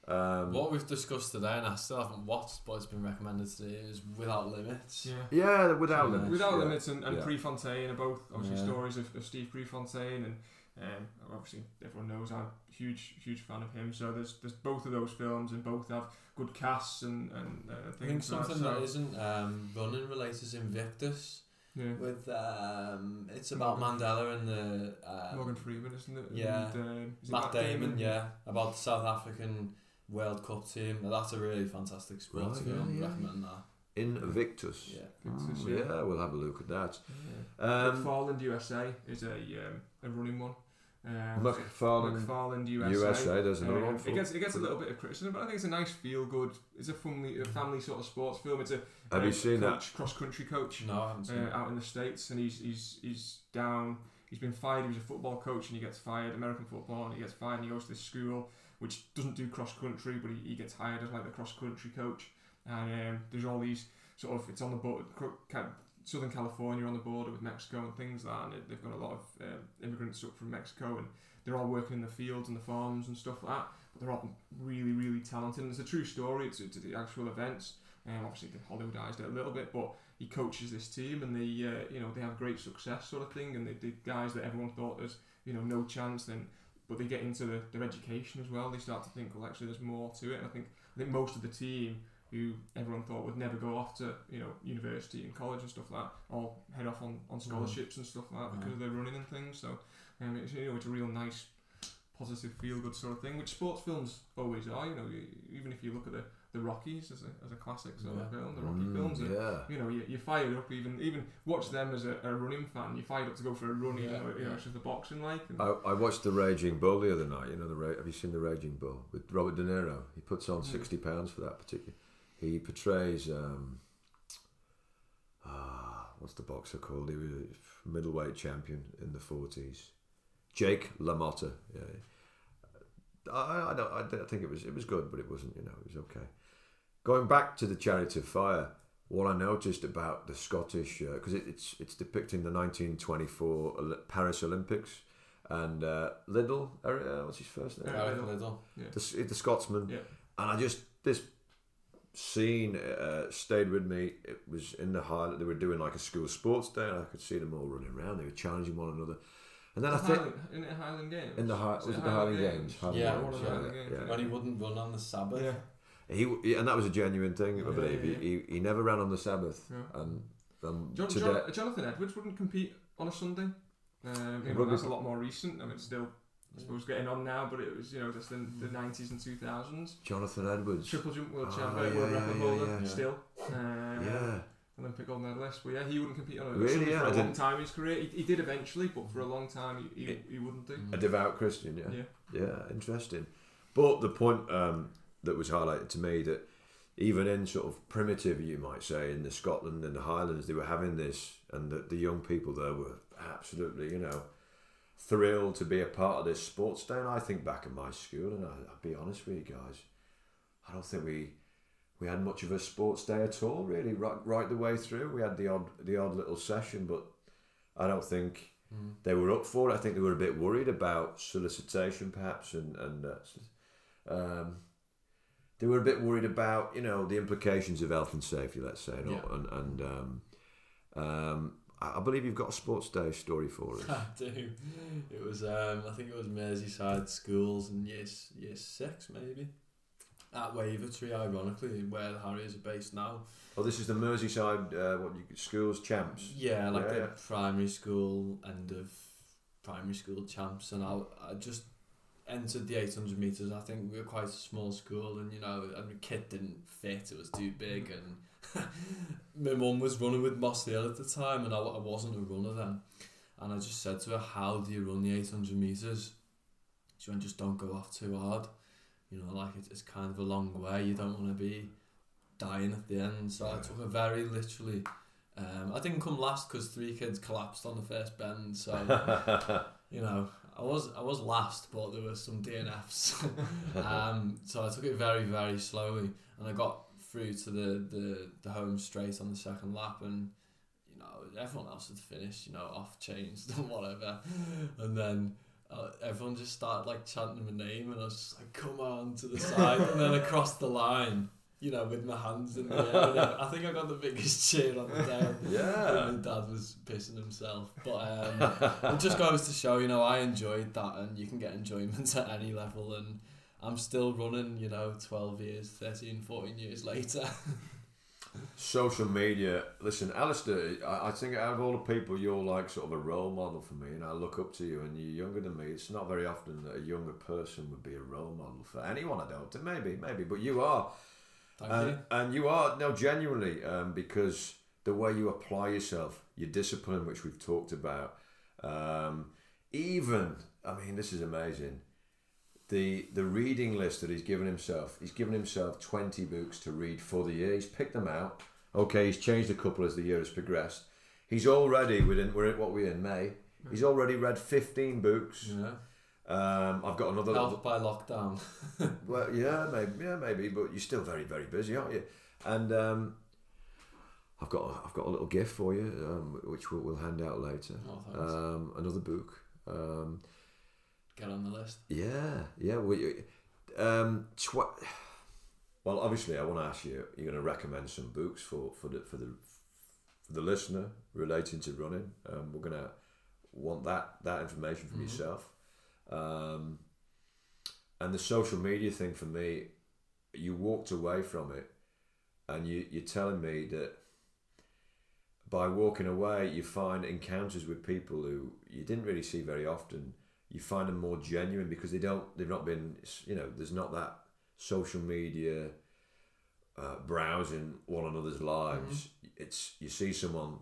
S1: Um,
S2: What we've discussed today, and I still haven't watched, but it's been recommended today, is Without Limits.
S3: yeah.
S1: Yeah, without
S2: Yeah.
S1: limits.
S3: Without
S1: yeah.
S3: Limits and, and
S1: yeah.
S3: Prefontaine are both obviously
S2: Yeah.
S3: stories of, of Steve Prefontaine and um, obviously everyone knows I'm a huge huge fan of him so there's there's both of those films and both have good casts and, and uh,
S2: I
S3: things
S2: think something
S3: that,
S2: that
S3: so,
S2: isn't um, running related is Invictus.
S3: yeah.
S2: With um, it's about Mandela and the uh,
S3: Morgan Freeman isn't it
S2: yeah.
S3: and, um, is it
S2: Matt Damon, yeah, about the South African World Cup team. That's a really fantastic sports
S1: Right,
S2: film.
S1: yeah, yeah,
S2: Recommend that.
S1: Invictus.
S2: Yeah.
S3: Invictus,
S1: Oh,
S3: yeah.
S1: yeah, we'll have a look at that.
S3: yeah.
S1: Um,
S3: McFarland USA is a um, a running one um,
S1: McFarlane
S3: McFarland USA.
S1: USA, there's another
S3: Um,
S1: one.
S3: It gets it gets a little bit of criticism, but I think it's a nice feel good. It's a family a family sort of sports film. It's a
S1: have you seen that?
S3: cross country coach
S2: No, I haven't seen
S3: uh, out in the states, and he's he's he's down. He's been fired. He was a football coach, and he gets fired. American football, and he gets fired. and He goes to this school which doesn't do cross country, but he, he gets hired as like the cross country coach. And um, there's all these sort of it's on the border, Southern California on the border with Mexico and things like that. And they've got a lot of um, immigrants up from Mexico, and they're all working in the fields and the farms and stuff like that. But they're all really, really talented. And it's a true story. It's, it's the actual events. Um, obviously, they Hollywoodized it a little bit, but he coaches this team, and they, uh, you know, they have great success, sort of thing. And they, the guys that everyone thought there's, you know, no chance, then, but they get into the, their education as well. They start to think, well, actually, there's more to it. And I think, I think most of the team who everyone thought would never go off to, you know, university and college and stuff like that, all head off on, on scholarships and stuff like that because of their running and things. So, um, it's, you know, it's a real nice, positive, feel good sort of thing, which sports films always are. You know, you, even if you look at the, the Rockies as a, as a classic sort of film, the Rocky
S1: Mm,
S3: films,
S1: yeah.
S3: you know, you, you're fired up. Even even watch them as a, a running fan. You're fired up to go for a run, even though you know
S2: yeah.
S3: it's just the boxing like. And,
S1: I, I watched the Raging Bull the other night. You know the have you seen the Raging Bull with Robert De Niro? He puts on
S3: Mm.
S1: sixty pounds for that particular. He portrays um, ah, what's the boxer called? He was a middleweight champion in the forties. Jake LaMotta. Yeah. I, I don't. I don't think it was. It was good, but it wasn't. You know, it was okay. Going back to the Chariot of Fire, what I noticed about the Scottish, because it, it's it's depicting the 1924 Paris Olympics, and uh, Liddell, uh, what's his first name?
S3: Yeah.
S2: Eric
S3: Liddell.
S2: Liddell.
S1: The, the Scotsman,
S3: Yeah.
S1: and I just this scene uh, stayed with me. It was in the Highland. They were doing like a school sports day, and I could see them all running around. They were challenging one another, and then I think
S3: Highland, in the Highland Games.
S1: in the High,
S3: Was
S1: was
S3: it
S1: it the Highland Games? Highland
S2: Yeah,
S1: Games,
S3: one of the Highland Games,
S1: yeah.
S2: When he wouldn't run on the Sabbath.
S3: Yeah.
S1: He, he and that was a genuine thing, I
S3: Yeah,
S1: believe.
S3: yeah,
S1: He, he he never ran on the Sabbath,
S3: Yeah.
S1: and um,
S3: John,
S1: today.
S3: John, Jonathan Edwards wouldn't compete on a Sunday. Um, you that's a lot more recent. I mean, it's still, I suppose, getting on now, but it was, you know, just in the
S1: Mm.
S3: 90s and 2000s.
S1: Jonathan Edwards.
S3: Triple jump world
S1: Ah,
S3: champion,
S1: yeah,
S3: world
S1: yeah,
S3: record
S1: yeah,
S3: holder,
S1: yeah.
S3: still. Um,
S1: Yeah,
S3: Olympic gold medalist. But yeah, he wouldn't compete on a
S1: Really? Yeah,
S3: for
S1: I
S3: a long
S1: didn't-
S3: time in his career. He, he did eventually, but for a long time he, he,
S1: It-
S3: he wouldn't do.
S2: Mm.
S1: a devout Christian. Yeah,
S3: Yeah.
S1: yeah, interesting. But the point um, that was highlighted to me that even in sort of primitive, you might say, in the Scotland and the Highlands, they were having this, and the, the young people there were absolutely, you know, thrilled to be a part of this sports day. And I think back in my school, and I, I'll be honest with you guys, I don't think we we had much of a sports day at all, really, right right the way through. We had the odd the odd little session, but I don't think
S2: Mm.
S1: they were up for it. I think they were a bit worried about solicitation, perhaps, and and uh, um, they were a bit worried about you know the implications of health and safety, let's say, and,
S2: Yeah.
S1: and, and um, um, I believe you've got a sports day story for us. (laughs)
S2: I do. It was um, I think it was Merseyside schools and yes, s- year six maybe. At Wavertree, ironically, where the Harriers are based now.
S1: oh, this is the Merseyside uh, what you schools champs.
S2: Yeah, like
S1: Yeah,
S2: the
S1: yeah.
S2: primary school end of primary school champs, and I, I just entered the 800 meters. I think we were quite a small school, and you know, and the kit didn't fit; it was too big. And (laughs) my mum was running with Mossley Hill at the time, and I, I wasn't a runner then. And I just said to her, "How do you run the 800 meters?" She went, "Just don't go off too hard." You know, like it's, it's kind of a long way. You don't want to be dying at the end. So I took it very literally. Um, I didn't come last because three kids collapsed on the first bend. So (laughs) you know, I was I was last, but there were some DNFs. (laughs) um, so I took it very very slowly, and I got through to the, the, the home straight on the second lap, and you know everyone else had finished, you know, off changed (laughs) and whatever, and then. Uh, everyone just started like chanting my name, and I was just like, "Come on!" to the side, and then across the line, you know, with my hands in the air. I think I got the biggest (laughs) cheer on the day. (laughs)
S1: Yeah.
S2: And my dad was pissing himself. But um, it just goes to show, you know, I enjoyed that and you can get enjoyment at any level and I'm still running, you know, 12 years, 13, 14 years later. (laughs)
S1: Social media. Listen, Alistair, I, I think out of all the people, you're like sort of a role model for me, and I look up to you. And you're younger than me. It's not very often that a younger person would be a role model for anyone. I don't. Maybe, maybe, but you are.
S2: Thank
S1: and,
S2: you.
S1: and you are no genuinely um, because the way you apply yourself, your discipline, which we've talked about, um, even I mean, this is amazing. The the reading list that he's given himself, he's given himself twenty books to read for the year. He's picked them out. Okay, he's changed a couple as the year has progressed. He's already within we're at what we're in May. He's already read fifteen books.
S2: Yeah.
S1: Um, I've got another.
S2: Helped by lockdown. (laughs)
S1: Well, yeah, maybe, yeah, maybe, but you're still very, very busy, aren't you? And um, I've got, I've got a little gift for you, um, which we'll, we'll hand out later.
S2: Oh.
S1: Um, another book.
S2: Get on the list.
S1: yeah, yeah. We, um, tw- well, obviously, I want to ask you. You're going to recommend some books for for the for the for the listener relating to running. Um, we're going to want that that information from
S2: Mhm.
S1: yourself. Um, and the social media thing for me, you walked away from it, and you you're telling me that by walking away, you find encounters with people who you didn't really see very often. You find them more genuine because they don't. They've not been. You know, there's not that social media uh, browsing one another's lives. It's you see someone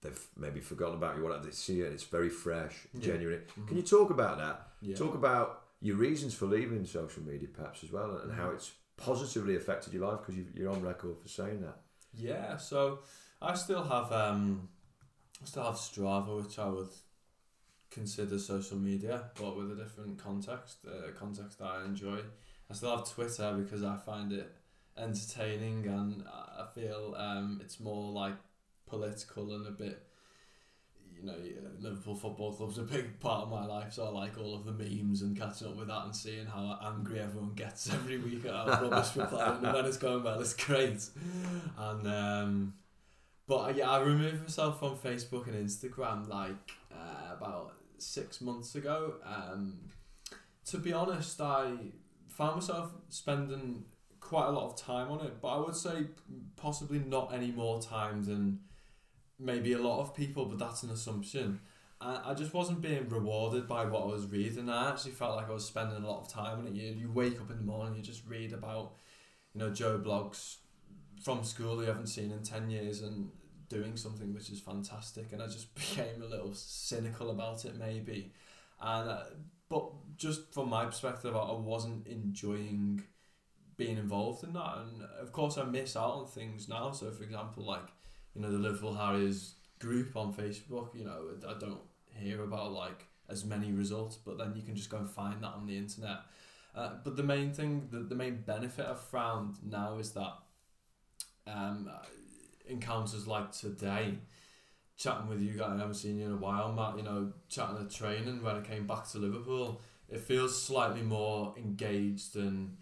S1: they've maybe forgotten about you. Whatever they see it, it's very fresh,
S2: Yeah.
S1: genuine. Can you talk about that?
S2: Yeah.
S1: Talk about your reasons for leaving social media, perhaps as well, and how it's positively affected your life because you're on record for saying that.
S2: Yeah, so I still have um, I still have Strava, which I would consider social media, but with a different context, uh, context that I enjoy. I still have Twitter because I find it entertaining and I feel um, it's more like political and a bit. You know, Liverpool Football Club's a big part of my life, so I like all of the memes and catching up with that and seeing how angry everyone gets (laughs) every week at how rubbish we're. And when it's going well, it's great. And um, but yeah, I removed myself from Facebook and Instagram like uh, about six months ago. Um, to be honest, I found myself spending quite a lot of time on it, but I would say possibly not any more time than maybe a lot of people, but that's an assumption. I, just wasn't being rewarded by what I was reading. I actually felt like I was spending a lot of time on it. You, you wake up in the morning, you just read about, you know, Joe Bloggs from school you haven't seen in 10 years and doing something which is fantastic. And I just (laughs) became a little cynical about it, maybe. And uh, but just from my perspective, I wasn't enjoying being involved in that. And of course, I miss out on things now. So, for example, like you know the Liverpool Harriers group on Facebook. You know, I don't hear about like as many results, but then you can just go and find that on the internet. Uh, but the main thing, the, the main benefit I've found now is that um, encounters like today, chatting with you guys, I haven't seen you in a while, Matt, you know, chatting at training when I came back to Liverpool, it feels slightly more engaged and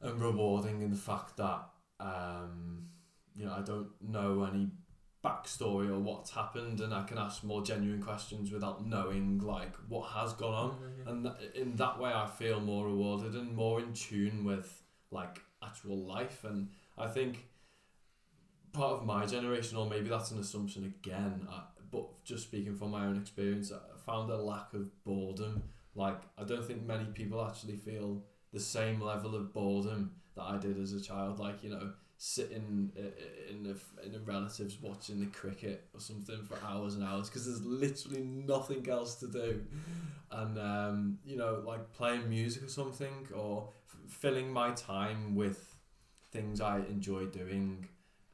S2: and rewarding in the fact that um, you know I don't know any backstory or what's happened, and I can ask more genuine questions without knowing like what has gone on, and that, in that way I feel more rewarded and more in tune with like actual life, and I think part of my generation, or maybe that's an assumption again, uh, but just speaking from my own experience, I found a lack of boredom. Like, I don't think many people actually feel the same level of boredom that I did as a child. Like, you know, sitting in a, in a relatives watching the cricket or something for hours and hours because there's literally nothing else to do. And, um, you know, like playing music or something or f- filling my time with things I enjoy doing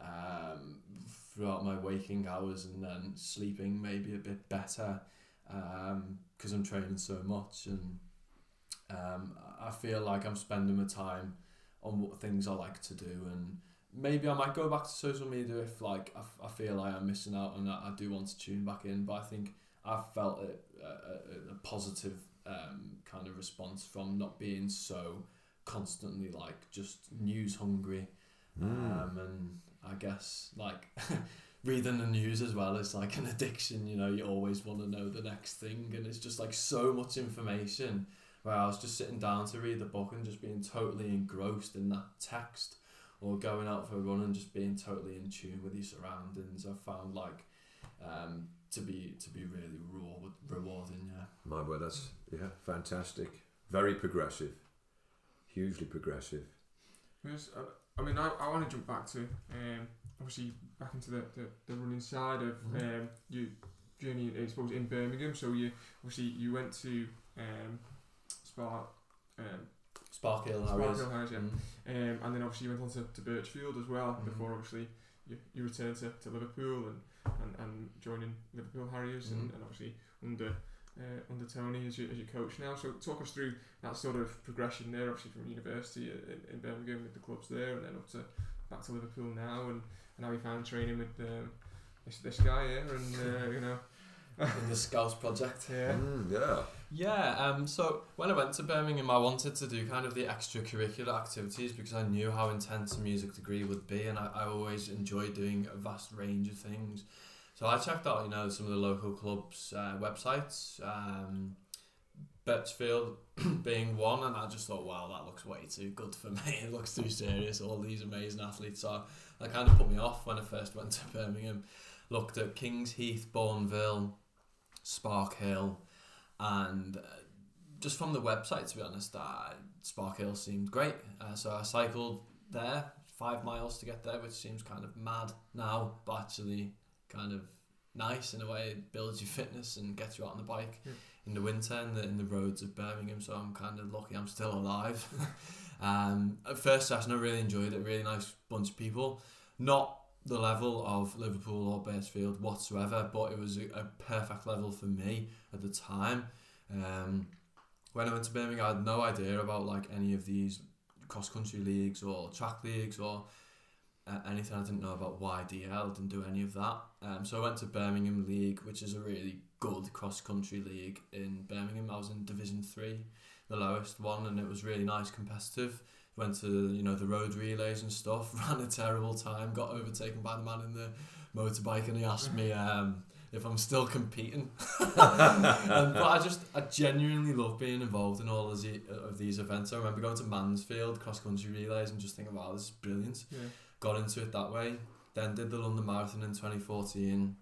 S2: um, throughout my waking hours and then sleeping maybe a bit better because I'm training so much and um, I feel like I'm spending my time on what things I like to do and maybe I might go back to social media if like I, f- I feel like I'm missing out and I, I do want to tune back in but I think I've felt it, a, a, a positive um, kind of response from not being so constantly like just news hungry
S1: Mm.
S2: um, and I guess like (laughs) reading the news as well is like an addiction you know you always want to know the next thing and it's just like so much information where I was just sitting down to read the book and just being totally engrossed in that text or going out for a run and just being totally in tune with your surroundings I found like um, to be to be really reward, rewarding yeah
S1: My word, that's yeah, fantastic. Very progressive, hugely progressive.
S3: Yes, I, I mean, I, I want to jump back to um, obviously back into the, the, the running side of
S2: Mhm.
S3: um, your journey, I suppose, in Birmingham. So you obviously you went to um, Spark, um,
S2: Sparkhill
S3: Spark
S2: Harriers
S3: Hill Harriers, yeah.
S2: Mm.
S3: um, and then obviously you went on to, to Birchfield as well
S2: Mhm.
S3: before obviously you, you returned to, to Liverpool and, and, and joining Liverpool Harriers and,
S2: Mhm.
S3: and obviously under uh, under Tony as your, as your coach now. So talk us through that sort of progression there, obviously from university in, in Birmingham with the clubs there, and then up to back to Liverpool now, and, and how you found training with um, this this guy here, and uh, you know, (laughs)
S2: in the Scouts project
S3: yeah,
S1: Mm, yeah.
S2: Yeah, um, so when I went to Birmingham, I wanted to do kind of the extracurricular activities because I knew how intense a music degree would be, and I, I always enjoyed doing a vast range of things. So I checked out, you know, some of the local clubs' uh, websites, um, (clears throat) being one, and I just thought, wow, that looks way too good for (laughs) me. It looks too serious. All these amazing athletes. are. that kind of put me off when I first went to Birmingham. Looked at Kings Heath, Bournville, Spark Hill, and uh, just from the website, to be honest, uh, Sparkhill seemed great. Uh, so I cycled there, five miles to get there, which seems kind of mad now, but actually kind of nice in a way. It builds your fitness and gets you out on the bike
S3: Yeah.
S2: in the winter in the, in the roads of Birmingham. So I'm kind of lucky I'm still alive. (laughs) um, at first session, I really enjoyed it. Really nice bunch of people. Not the level of Liverpool or Birchfield whatsoever, but it was a, a perfect level for me at the time. Um, when I went to Birmingham, I had no idea about like any of these cross country leagues or track leagues or uh, anything. I didn't know about YDL. Didn't do any of that. Um, so I went to Birmingham League, which is a really good cross country league in Birmingham. I was in Division Three, the lowest one, and it was really nice, competitive. Went to you know the road relays and stuff. (laughs) Ran a terrible time. Got overtaken by the man in the motorbike, and he asked me um, if I'm still competing. (laughs) Um, but I just I genuinely love being involved in all of, the, of these events. I remember going to Mansfield cross country relays and just thinking, wow, this is brilliant.
S3: yeah,
S2: Got into it that way. Then did the London Marathon in 2014.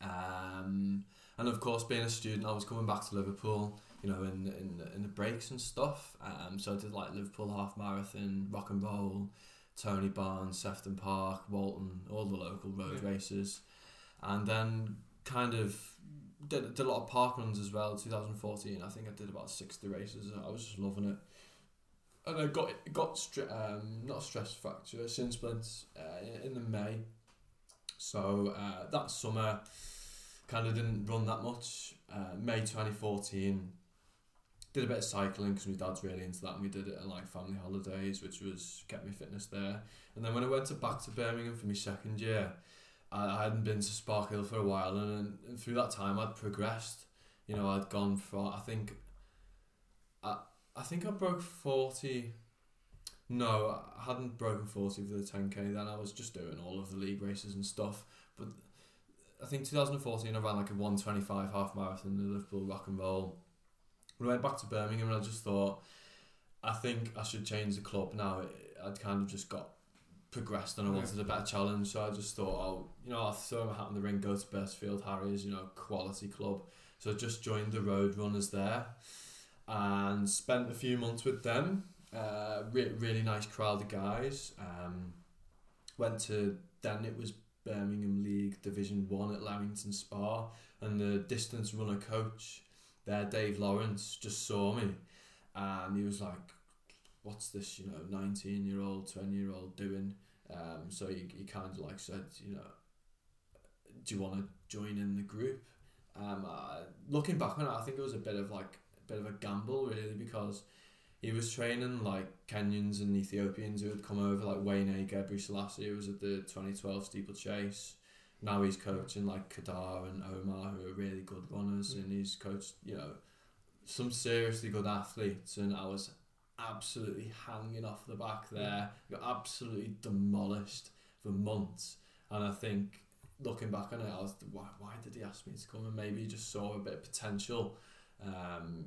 S2: Um, and of course, being a student, I was coming back to Liverpool, you know, in in, in the breaks and stuff. Um, so I did like Liverpool half marathon, rock and roll, Tony Barnes, Sefton Park, Walton, all the local road
S3: Yeah.
S2: races, and then kind of did, did a lot of park runs as well. 2014, I think I did about 60 races. I was just loving it. And I got got stre- um, not a stress fracture, shin splint uh, in, the May. So uh, that summer, kind of didn't run that much. Uh, May 2014, did a bit of cycling because my dad's really into that, and we did it on like family holidays, which was kept me fitness there. And then when I went to back to Birmingham for my second year, I, I hadn't been to Sparkhill for a while, and, and through that time I'd progressed. You know, I'd gone from I think, I think I broke forty. No, I hadn't broken forty for the ten k. Then I was just doing all of the league races and stuff. But I think 2014 I ran like a 125 half marathon in Liverpool rock and roll. We went back to Birmingham, and I just thought, I think I should change the club now. I'd kind of just got progressed and I wanted a better challenge. So I just thought, oh, you know, I'll throw my hat in the ring, go to Birchfield Harriers, you know, quality club. So I just joined the road runners there and spent a few months with them. Uh, re- really nice crowd of guys. Um, went to then it was Birmingham League Division One at Leamington Spa, and the distance runner coach there, Dave Lawrence, just saw me, and he was like, what's this, you know, 19 year old, 20 year old doing? Um, so you, you kind of like said, you know, do you want to join in the group? Um, uh, looking back on it, I think it was a bit of like bit of a gamble really because he was training like Kenyans and Ethiopians who had come over, like Wayne A. Gebri Selassie, who was at the 2012 steeplechase. Now he's coaching like Kadar and Omar, who are really good runners, and he's coached, you know, some seriously good athletes. And I was absolutely hanging off the back there, got absolutely demolished for months. And I think looking back on it, I was why, why did he ask me to come? And maybe he just saw a bit of potential um,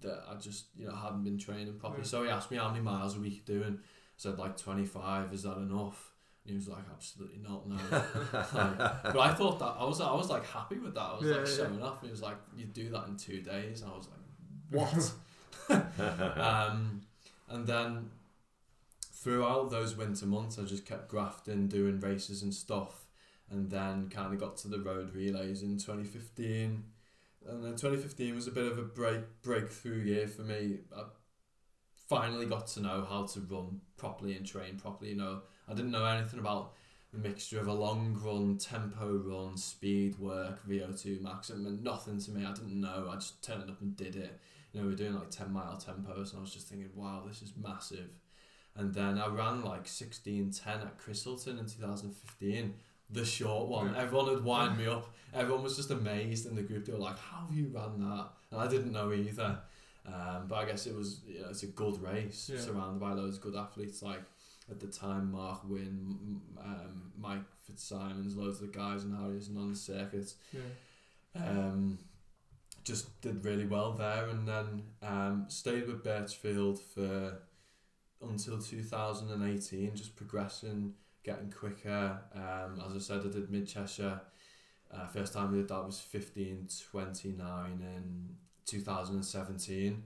S2: that I just you know hadn't been training properly. So he asked me how many miles a week doing. I said like twenty five. Is that enough? And he was like, absolutely not. No. (laughs) Like, but I thought that I was I was like happy with that. I was
S3: Yeah,
S2: like
S3: yeah.
S2: showing off. And he was like, you do that in two days. And I was like, (laughs) what? (laughs) um, and then throughout those winter months, I just kept grafting, doing races and stuff, and then kind of got to the road relays in 2015. And then 2015 was a bit of a break breakthrough year for me. I finally got to know how to run properly and train properly. You know, I didn't know anything about the mixture of a long run, tempo run, speed work, VO2 max. It meant nothing to me. I didn't know. I just turned up and did it. You know, we were doing like 10 mile tempos, and I was just thinking, wow, this is massive. And then I ran like 16.10 at Christleton in 2015, the short one.
S3: Yeah.
S2: Everyone had wind me up. Everyone was just amazed in the group. They were like, how have you ran that? And I didn't know either. Um, but I guess it was, you know, it's a good race,
S3: Yeah.
S2: surrounded by loads of good athletes. Like at the time, Mark Wynn, um, Mike Fitzsimons, loads of the guys and Harry's and on the circuit
S3: Yeah.
S2: um, just did really well there and then um, stayed with Birchfield for until 2018 just progressing getting quicker. Um, as I said I did mid Cheshire uh, first time I did that was 15.29 in 2017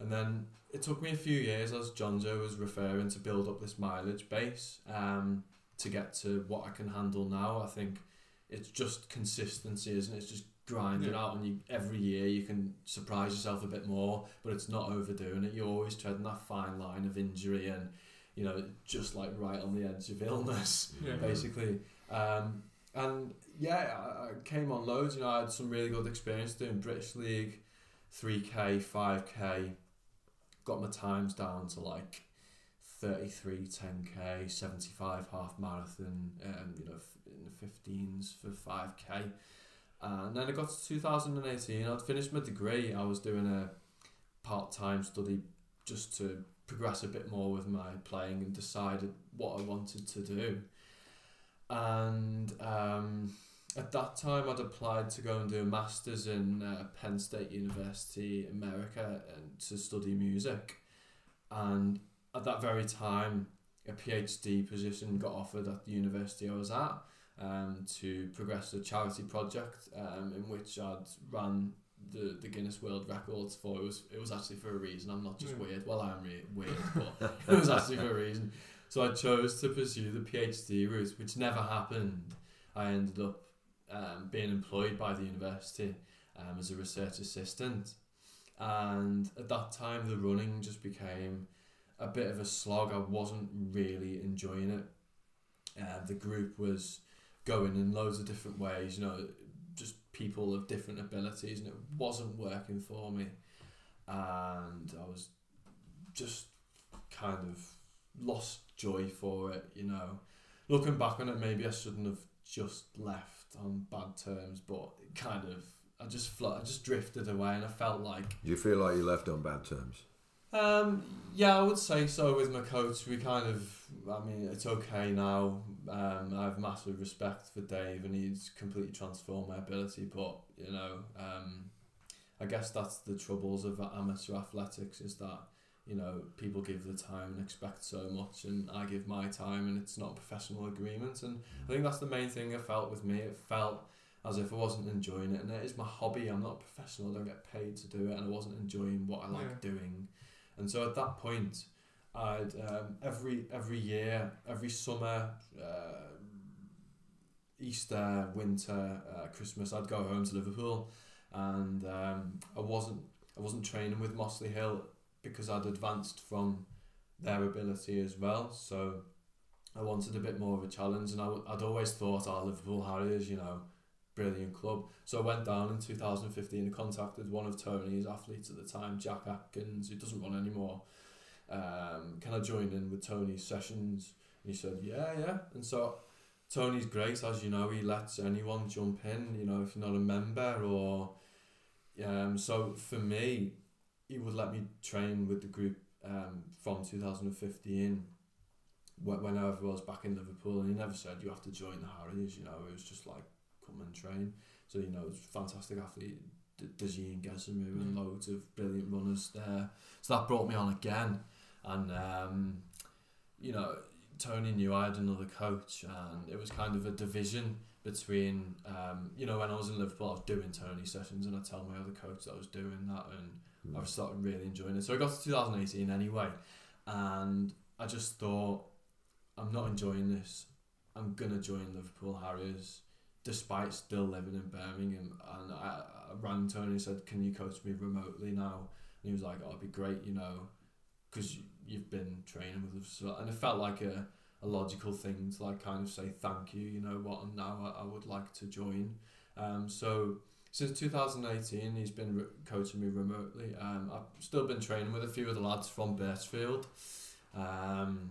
S2: and then it took me a few years as Johnzo was referring to build up this mileage base um, to get to what I can handle now. I think it's just consistency isn't it? It's just grind it
S3: Yeah.
S2: out and you every year you can surprise yourself a bit more but it's not overdoing it. You're always treading that fine line of injury and you know just like right on the edge of illness (laughs)
S3: Yeah.
S2: basically. Um, and yeah I, I came on loads you know I had some really good experience doing British League 3k 5k got my times down to like 33 10k 75 half marathon um, you know f- in the 15s for 5k and then I got to 2018 I'd finished my degree. I was doing a part-time study just to progress a bit more with my playing and decided what I wanted to do. And um, at that time I'd applied to go and do a master's in uh, Penn State University America and to study music. And at that very time a PhD position got offered at the university I was at um, to progress a charity project um, in which I'd ran the, the Guinness World Records for it was it was actually for a reason I'm not just
S3: Yeah.
S2: weird. Well I'm re- weird (laughs) but it was actually for a reason. So I chose to pursue the PhD route which never happened. I ended up um, being employed by the university um, as a research assistant. And at that time the running just became a bit of a slog. I wasn't really enjoying it. Uh, the group was going in loads of different ways you know people of different abilities and it wasn't working for me and I was just kind of lost joy for it you know looking back on it maybe I shouldn't have just left on bad terms but kind of I just flo- I just drifted away and I felt like
S1: you feel like you left on bad terms?
S2: Um, yeah, I would say so with my coach. We kind of, I mean, it's okay now. Um, I have massive respect for Dave and he's completely transformed my ability. But, you know, um, I guess that's the troubles of amateur athletics is that, you know, people give the time and expect so much and I give my time and it's not a professional agreement. And I think that's the main thing I felt with me. It felt as if I wasn't enjoying it. And it is my hobby. I'm not a professional. I don't get paid to do it. And I wasn't enjoying what I like
S3: Yeah.
S2: doing. And so at that point, I'd um, every every year, every summer, uh, Easter, winter, uh, Christmas, I'd go home to Liverpool, and um, I wasn't I wasn't training with Mossley Hill because I'd advanced from their ability as well. So I wanted a bit more of a challenge, and I, w- I'd always thought, oh, Liverpool Harriers, you know, brilliant club. So I went down in 2015 and contacted one of Tony's athletes at the time, Jack Atkins, who doesn't run anymore. Um, can I join in with Tony's sessions? And he said, yeah, yeah. And so Tony's great, as you know, he lets anyone jump in, you know, if you're not a member or. Um, so for me, he would let me train with the group um, from 2015 wh- whenever I was back in Liverpool, and he never said you have to join the Harriers. You know, it was just like come and train. So you know, it's fantastic athlete, D- Dajin Gesamu, and
S3: Mm.
S2: loads of brilliant runners there. So that brought me on again, and um, you know, Tony knew I had another coach, and it was kind of a division between um, you know when I was in Liverpool, I was doing Tony sessions, and I tell my other coach that I was doing that, and I started really enjoying it. So I got to 2018 anyway, and I just thought, I'm not enjoying this. I'm gonna join Liverpool Harriers, despite still living in Birmingham. And I, I rang Tony and said, "Can you coach me remotely now?" And he was like, "Oh, it'd be great, you know, because you've been training with us." And it felt like a, a logical thing to like kind of say thank you, you know what, and now I, I would like to join. Um, so since 2018, he's been re- coaching me remotely. Um, I've still been training with a few of the lads from Birchfield, um,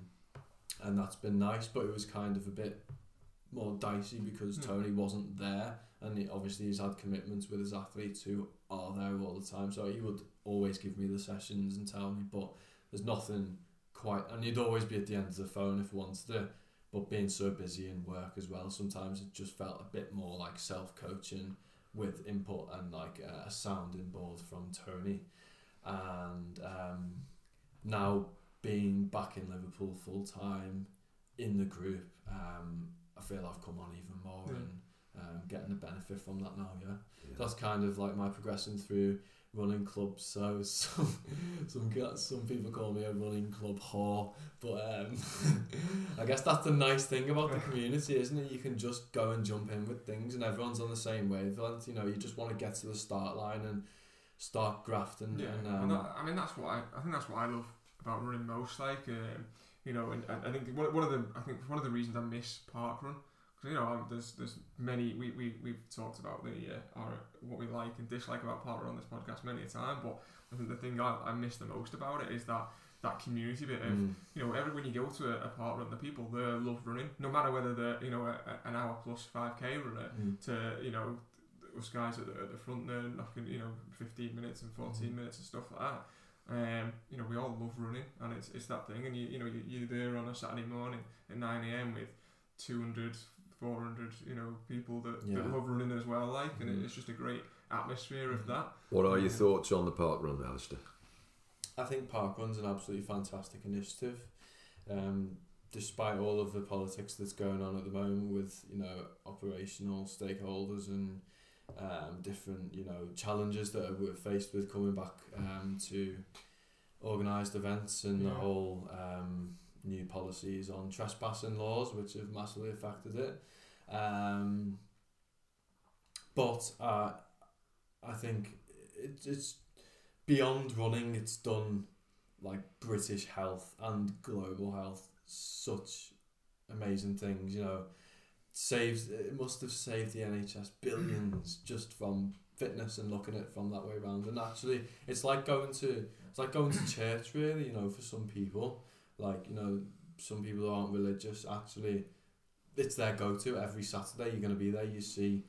S2: and that's been nice. But it was kind of a bit more dicey because
S3: Hmm.
S2: Tony wasn't there, and he, obviously he's had commitments with his athletes who are there all the time. So he would always give me the sessions and tell me, but there's nothing quite. And he'd always be at the end of the phone if he wanted to. But being so busy in work as well, sometimes it just felt a bit more like self coaching with input and like a, a sounding board from Tony. And um, now being back in Liverpool full time in the group, um, I feel I've come on even more
S3: Yeah.
S2: and um, getting the benefit from that now. Yeah,
S1: Yeah.
S2: that's kind of like my progression through running clubs. So (laughs) some some some people call me a running club whore, but um, (laughs) I guess that's the nice thing about the community, isn't it? You can just go and jump in with things, and everyone's on the same wavelength. You know, you just want to get to the start line and start grafting.
S3: Yeah,
S2: and,
S3: and
S2: um,
S3: that, I mean that's what I, I think that's what I love about running most. Like, um, you know, and, and I think one, one of the I think one of the reasons I miss park run because you know um, there's there's many we we we've talked about the uh, our what we like and dislike about park run on this podcast many a time, but I think the thing I, I miss the most about it is that that community bit of
S2: mm,
S3: you know, every when you go to a, a park run, the people there love running, no matter whether they're you know a, a- an hour plus five k runner
S2: mm.
S3: to you know us guys at the, at the front there knocking you know 15 minutes and 14
S2: Mhm.
S3: minutes and stuff like that. Um, you know, we all love running, and it's, it's that thing. And you you know you, you're there on a Saturday morning at 9 a.m. with 200, 400 you know people that,
S2: Yeah.
S3: that love running as well. Like, and it, it's just a great atmosphere of
S2: Mhm.
S3: that.
S1: What are your thoughts on the park run, Alistair?
S2: I think Park Run's an absolutely fantastic initiative. Um, despite all of the politics that's going on at the moment with you know operational stakeholders and um, different you know challenges that we're faced with coming back um, to organised events and the whole um, new policies on trespassing laws which have massively affected it. Um, but uh, I think it, it's beyond running. It's done like British health and global health such amazing things. You know, saves it must have saved the NHS billions (clears throat) just from fitness and looking at it from that way around. And actually, it's like going to it's like going to church. Really, you know, for some people, like you know, some people who aren't religious actually. It's their go-to every Saturday. You're going to be there. You see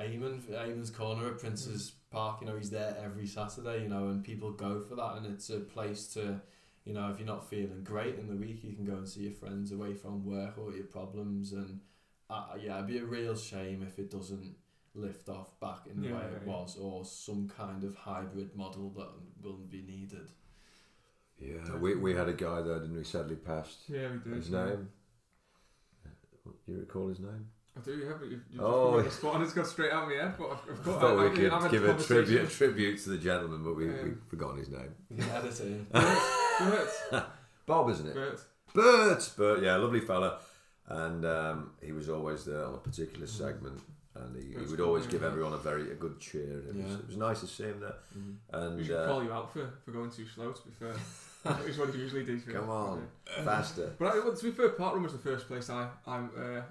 S2: Eamon, Eamon's Corner at Prince's mm. Park, you know, he's there every Saturday, you know, and people go for that, and it's a place to, you know, if you're not feeling great in the week, you can go and see your friends away from work or your problems, and uh, yeah, it'd be a real shame if it doesn't lift off back in the
S3: Yeah,
S2: way it
S3: yeah.
S2: was, or some kind of hybrid model that will be needed.
S1: Yeah, we, we had a guy there, didn't we? Sadly passed.
S3: Yeah, we did.
S1: His name? You recall his name?
S3: I do, yeah, but you've, you've
S1: Oh,
S3: just put me on the spot and it's gone straight out of my head. But I've, I've
S1: I
S3: got.
S1: thought
S3: I,
S1: we
S3: I,
S1: could
S3: I've had
S1: give a
S3: conversations-
S1: tribute tribute to the gentleman, but we
S3: Um,
S1: we've forgotten his name.
S2: Yeah, that's it.
S3: Bert, (laughs)
S1: Bob, isn't it?
S3: Bert.
S1: Bert, Bert, yeah, lovely fella, and um, he was always there on a particular
S3: Mm.
S1: segment, and he, he would always give everyone a very a good cheer. And it, was, it was nice to see him there.
S3: We
S1: and
S3: should
S1: uh,
S3: call you out for, for going too slow. To be fair, (laughs) Is what he usually does.
S1: Come on, faster.
S3: But I, well, to be fair, Parkrun was the first place I I uh,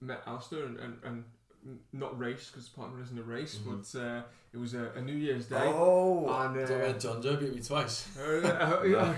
S3: met Alistair and, and, and not race because Parkrun isn't a race,
S2: Mhm.
S3: but uh, it was a, a New Year's Day.
S1: Oh,
S3: And, uh,
S2: John Joe beat me twice.
S3: uh, uh, yeah.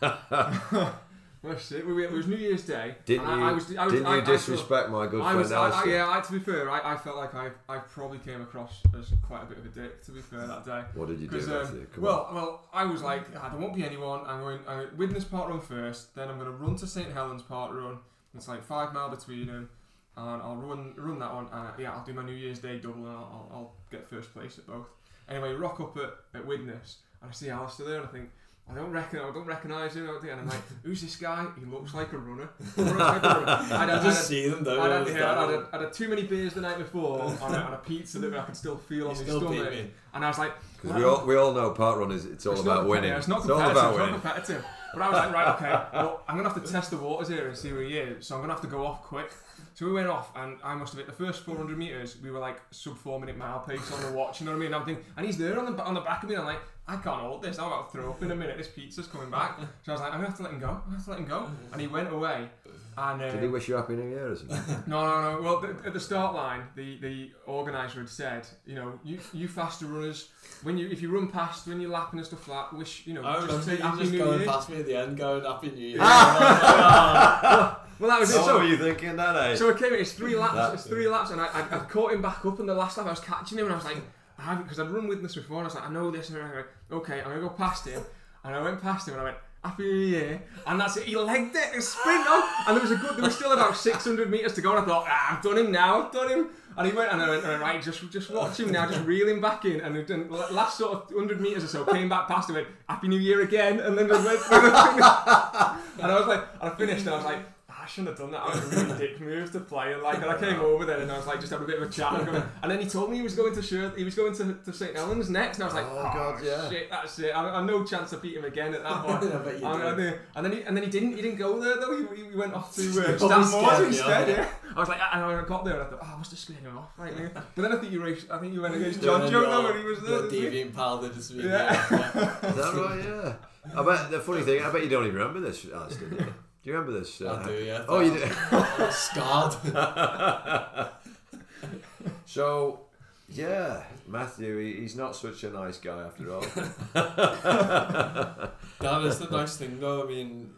S3: (laughs) (laughs) We, we- it was New Year's Day.
S1: didn't you?
S3: I, I was, I was,
S1: didn't
S3: I,
S1: you disrespect my good friend
S3: was,
S1: Alistair?
S3: yeah. I, to be fair, I, I felt like I, I probably came across as quite a bit of a dick. To be fair, that day.
S1: What did you do,
S3: um, well, well, I was like, there won't be anyone. I'm going, I'm going Widnes Park Run first. Then I'm going to run to St Helens Park Run. It's like five mile between them, and I'll run run that one. Uh, yeah, I'll do my New Year's Day double, and I'll, I'll, I'll get first place at both. Anyway, rock up at, at Widnes, and I see Alistair there, and I think. I don't reckon. I don't recognise him. I don't think- And I'm like, (laughs) "Who's this guy? He looks like a runner." (laughs) He like a runner. I'd-
S2: I
S3: I'd-
S2: just see them though.
S3: I'd
S2: all
S3: had,
S2: the
S3: yeah, I'd, had, I'd had too many beers the night before on a, on a pizza that I could still feel
S2: You
S3: on my
S2: still beat
S3: stomach.
S2: me.
S3: And I was like,
S1: Because we all we all know park run is it's all
S3: it's
S1: about
S3: not
S1: winning.
S3: competitive, It's not
S1: all
S3: competitive.
S1: about
S3: It's not
S1: winning.
S3: competitive. But I was like, right, okay. Well, I'm gonna have to test the waters here and see where he is. So I'm gonna have to go off quick. So we went off, and I must have hit the first 400 meters. We were like sub four minute mile pace on the watch. You know what I mean? I'm thinking, and he's there on the on the back of me. And I'm like, I can't hold this. I'm about to throw up in a minute. This pizza's coming back. (laughs) So I was like, I'm gonna have to let him go. I'm gonna have to let him go. And he went away. And uh,
S1: Did he wish you happy New Year or something? (laughs)
S3: no, no, no. Well, th- at the start line, the, the organizer had said, you know, you you faster runners, when you if you run past when you're lapping and stuff like that, wish you know,
S2: I
S3: just say Happy
S2: just
S3: New
S2: going
S3: Year.
S2: past me at the end going Happy New Year. (laughs)
S3: Well, that was it.
S1: So what
S3: So,
S1: were you thinking then, eh?
S3: so I came. It's three laps.
S1: That-
S3: it's three laps, and I, I, I caught him back up in the last lap. I was catching him, and I was like, I haven't because I'd run with this before, and I was like, I know this. And I went, okay, I'm gonna go past him, and I went past him, and I went. Happy New Year, and that's it. He legged it and sprint on, and there was a good. There was still about 600 meters to go, and I thought, ah, I've done him now. I've done him. And he went, and I went, all right, just just watch him now, just reel him back in. And then last sort of 100 meters or so, came back past him, and went, Happy New Year again, and then we went. and I was like, and I finished, and I was like, "Ah, shouldn't have done that. I was a really dick move to play. And like, and I came over there, and I was like, just having a bit of a chat. And, going, and then he told me he was going to Sher- he was going to, to St Helens next, and I was like,
S1: Oh,
S3: oh,
S1: God, ah, yeah.
S3: shit, that's it. I, I no chance to beat him again at that (laughs) point.
S2: I bet you
S3: And,
S2: did.
S3: and, then- and then he and then he didn't he didn't go there though. He, he went off to (laughs) uh,
S2: Probably
S3: Stanmore
S2: scared
S3: instead.
S2: off.
S3: Yeah. I was like, and I got there and I thought, oh, I must have scared him off. Right, yeah. But then I think you raced. I think you went against John
S2: Yeah,
S3: Joe
S2: your-
S3: though when he was there.
S2: Your
S3: you?
S2: deviant pal did this to.
S3: Yeah.
S1: Is that right? Yeah. I bet the funny thing. I bet you don't even remember this, uh, Alistair. (laughs) Do you? Remember this? uh,
S2: I do, yeah.
S1: Oh, you did. (laughs)
S2: Scarred. (laughs)
S1: So, yeah, Matthew, he, he's not such a nice guy after all. (laughs)
S2: That is the nice thing though. I mean,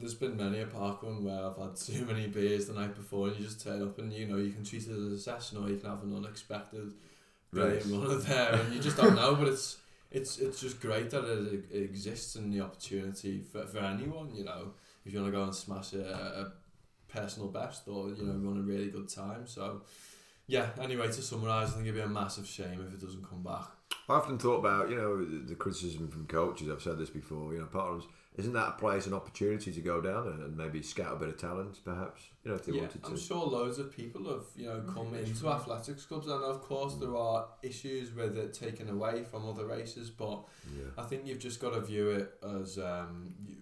S2: there's been many a park run where I've had too many beers the night before, and you just turn up and you know you can treat it as a session, or you can have an unexpected brilliant
S1: Right.
S2: runner there, and you just don't know. But it's it's it's just great that it, it exists and the opportunity for, for anyone. You know, if you want to go and smash a, a personal best or you know run a really good time. So. Yeah, anyway, to summarise, I think it'd be a massive shame if it doesn't come back.
S1: I often thought about, you know, the, the criticism from coaches. I've said this before. You know, part of isn't that a place an opportunity to go down and, and maybe scout a bit of talent, perhaps? You know, if they
S2: yeah,
S1: wanted to.
S2: I'm sure loads of people have you know come into athletics clubs, and of course there are issues with it taken away from other races. But
S1: Yeah.
S2: I think you've just got to view it as um, you,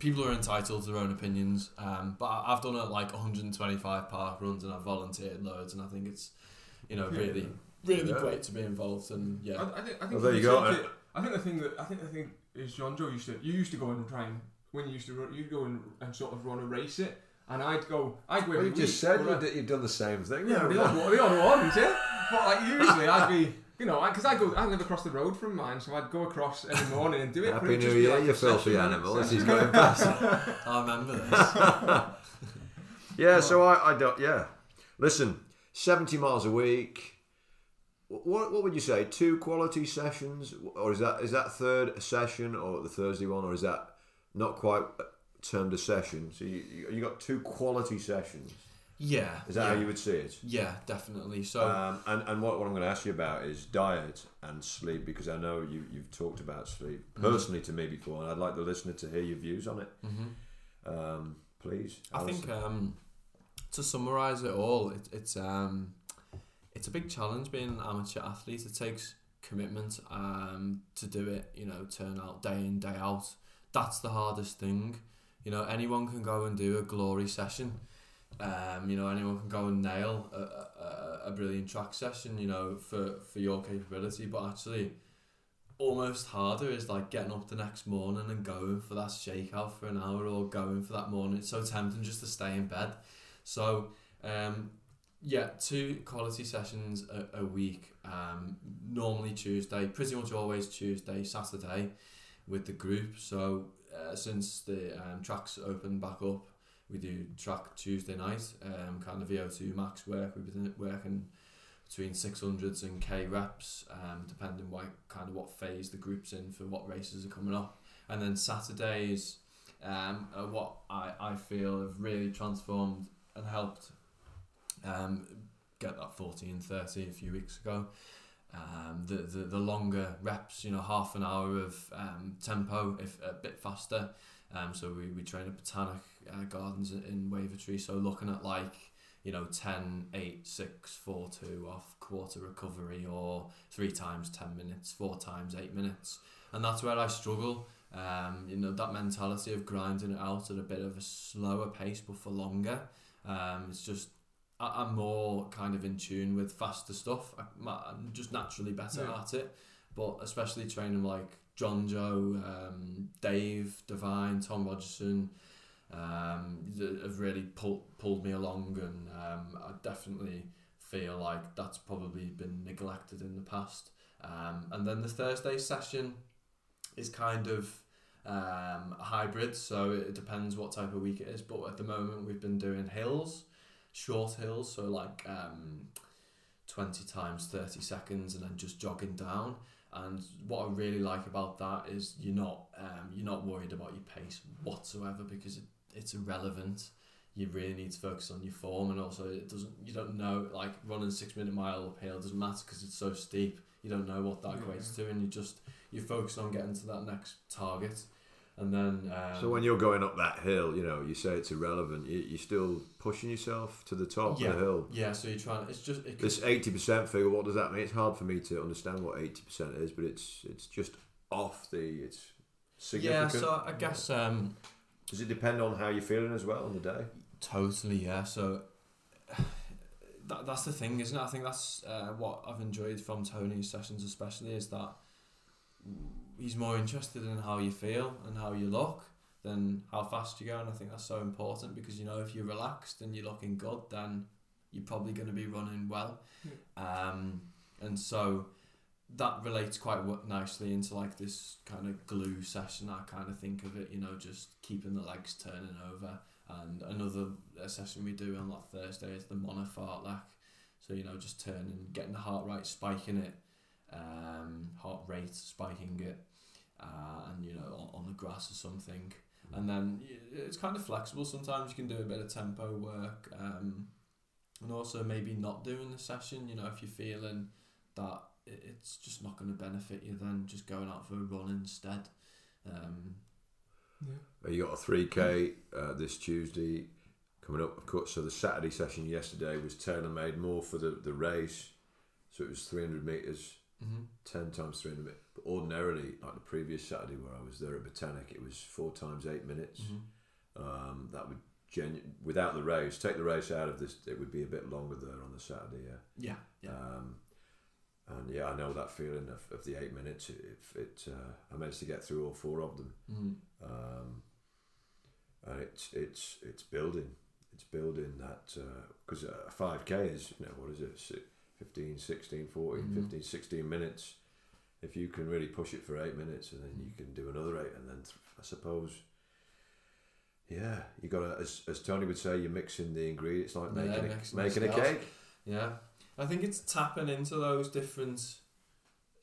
S2: people are entitled to their own opinions. Um, but I- I've done it like 125 park runs, and I've volunteered loads, and I think it's you know really really
S1: Yeah.
S2: great to be involved. And yeah,
S3: I, I think, I think
S1: Well, there you go.
S3: It, I think the thing that I think the thing is John Joe used to you used to go and try and when you used to run, you'd go and, and sort of run a race it, and I'd go I'd go
S1: Well,
S3: every
S1: you just
S3: week,
S1: said
S3: but
S1: you
S3: I-
S1: did, you've done the same thing.
S3: Yeah, the odd one, the odd ones, yeah. But like usually I'd be, you know, because I go, I live across the road from mine, so I'd go across every (laughs) morning and do it.
S1: Happy New Year,
S3: like
S1: you filthy animal. This
S3: Session. (laughs)
S1: is going fast.
S2: I remember this. (laughs)
S1: Yeah, so oh. I, I don't. Yeah, listen, seventy miles a week. What what would you say? Two quality sessions, or is that is that third session, or the Thursday one, or is that not quite termed a session? So you you, you got two quality sessions.
S2: Yeah,
S1: Is that
S2: yeah.
S1: how you would see it?
S2: Yeah, definitely. So
S1: Um, and and what, what I'm going to ask you about is diet and sleep because I know you you've talked about sleep personally to me before, and I'd like the listener to hear your views on it.
S2: mhm.
S1: Um, please.
S2: I think um, to summarise it all, it, it's um, it's a big challenge being an amateur athlete. It takes commitment um, to do it. You know, turn out day in day out. That's the hardest thing. You know, anyone can go and do a glory session. Um, you know, anyone can go and nail a, a, a- brilliant track session. You know, for for your capability, but actually. almost harder is like getting up the next morning and going for that shakeout for an hour or going for that morning. It's so tempting just to stay in bed. So, um, yeah, two quality sessions a, a week. Um, normally Tuesday, pretty much always Tuesday, Saturday with the group. So, uh, since the um, tracks open back up, we do track Tuesday night, um, kind of VO2 max work. We've been working between 600s and K reps, um, depending what kind of what phase the group's in for what races are coming up. And then Saturdays, um, what I, I feel have really transformed and helped um, get that 1430 a few weeks ago. Um, the, the, the longer reps, you know, half an hour of um, tempo, if a bit faster. Um, so we, we train at Botanic uh, Gardens in Wavertree. So looking at like, you know, 10, 8, 6, 4, 2 off quarter recovery or three times 10 minutes, four times 8 minutes. And that's where I struggle. Um, you know, that mentality of grinding it out at a bit of a slower pace but for longer. Um, it's just I, I'm more kind of in tune with faster stuff. I, I'm just naturally better
S3: Yeah.
S2: at it. But especially training like John Joe, um, Dave, Devine, Tom Rogerson, um, have really pulled pulled me along, and um, I definitely feel like that's probably been neglected in the past. Um, and then the Thursday session is kind of um, a hybrid, so it depends what type of week it is. But at the moment, we've been doing hills, short hills, so like um, 20 times 30 seconds and then just jogging down. And what I really like about that is you're not um, you're not worried about your pace whatsoever because it, it's irrelevant. You really need to focus on your form, and also it doesn't. You don't know like running six minute mile uphill doesn't matter because it's so steep. You don't know what that
S3: Yeah.
S2: equates to, and you just you focus on getting to that next target, and then. Um,
S1: So when you're going up that hill, you know, you say it's irrelevant. You, you're still pushing yourself to the top
S2: Yeah.
S1: of the hill.
S2: yeah, so you're trying. It's just it,
S1: This eighty percent figure, what does that mean? It's hard for me to understand what eighty percent is, but it's it's just off the. It's significant. yeah.
S2: So I guess um,
S1: Does it depend on how you're feeling as well on the day?
S2: Totally, yeah. So (sighs) that, that's the thing, isn't it? I think that's uh, what I've enjoyed from Tony's sessions, especially, is that he's more interested in how you feel and how you look than how fast you go. And I think that's so important because, you know, if you're relaxed and you're looking good, then you're probably going to be running well. Um, and so that relates quite nicely into like this kind of glue session. I kind of think of it, you know, just keeping the legs turning over. And another session we do on that Thursday is the Mona fartlek. So you know, just turning, getting the heart rate, spiking it, um, heart rate, spiking it, uh, and you know, on, on the grass or something. And then it's kind of flexible. Sometimes you can do a bit of tempo work, um, and also maybe not doing the session. You know, if you're feeling that it's just not going to benefit you, then just going out for a run instead. Um,
S3: Yeah.
S1: You got a three k uh, this Tuesday coming up, of course. So the Saturday session yesterday was tailor made more for the, the race, so it was three hundred meters,
S2: mhm.
S1: ten times three hundred meters. But ordinarily, like the previous Saturday where I was there at Botanic, it was four times eight minutes.
S2: Mhm.
S1: Um, that would genu- without the race, take the race out of this, it would be a bit longer there on the Saturday. Yeah.
S2: Yeah, yeah.
S1: Um, and yeah, I know that feeling of, of the eight minutes. If it, uh, I managed to get through all four of them,
S2: Mhm.
S1: um, and it's it's it's building. It's building that because uh, a five k is you know what is it, si- 15, 16, 14,
S2: Mhm.
S1: 15, 16 minutes. If you can really push it for eight minutes, and then you can do another eight, and then th- I suppose. Yeah, you got to, as, as Tony would say, you're mixing the ingredients like
S2: Yeah,
S1: making a, making a cake.
S2: Yeah, I think it's tapping into those different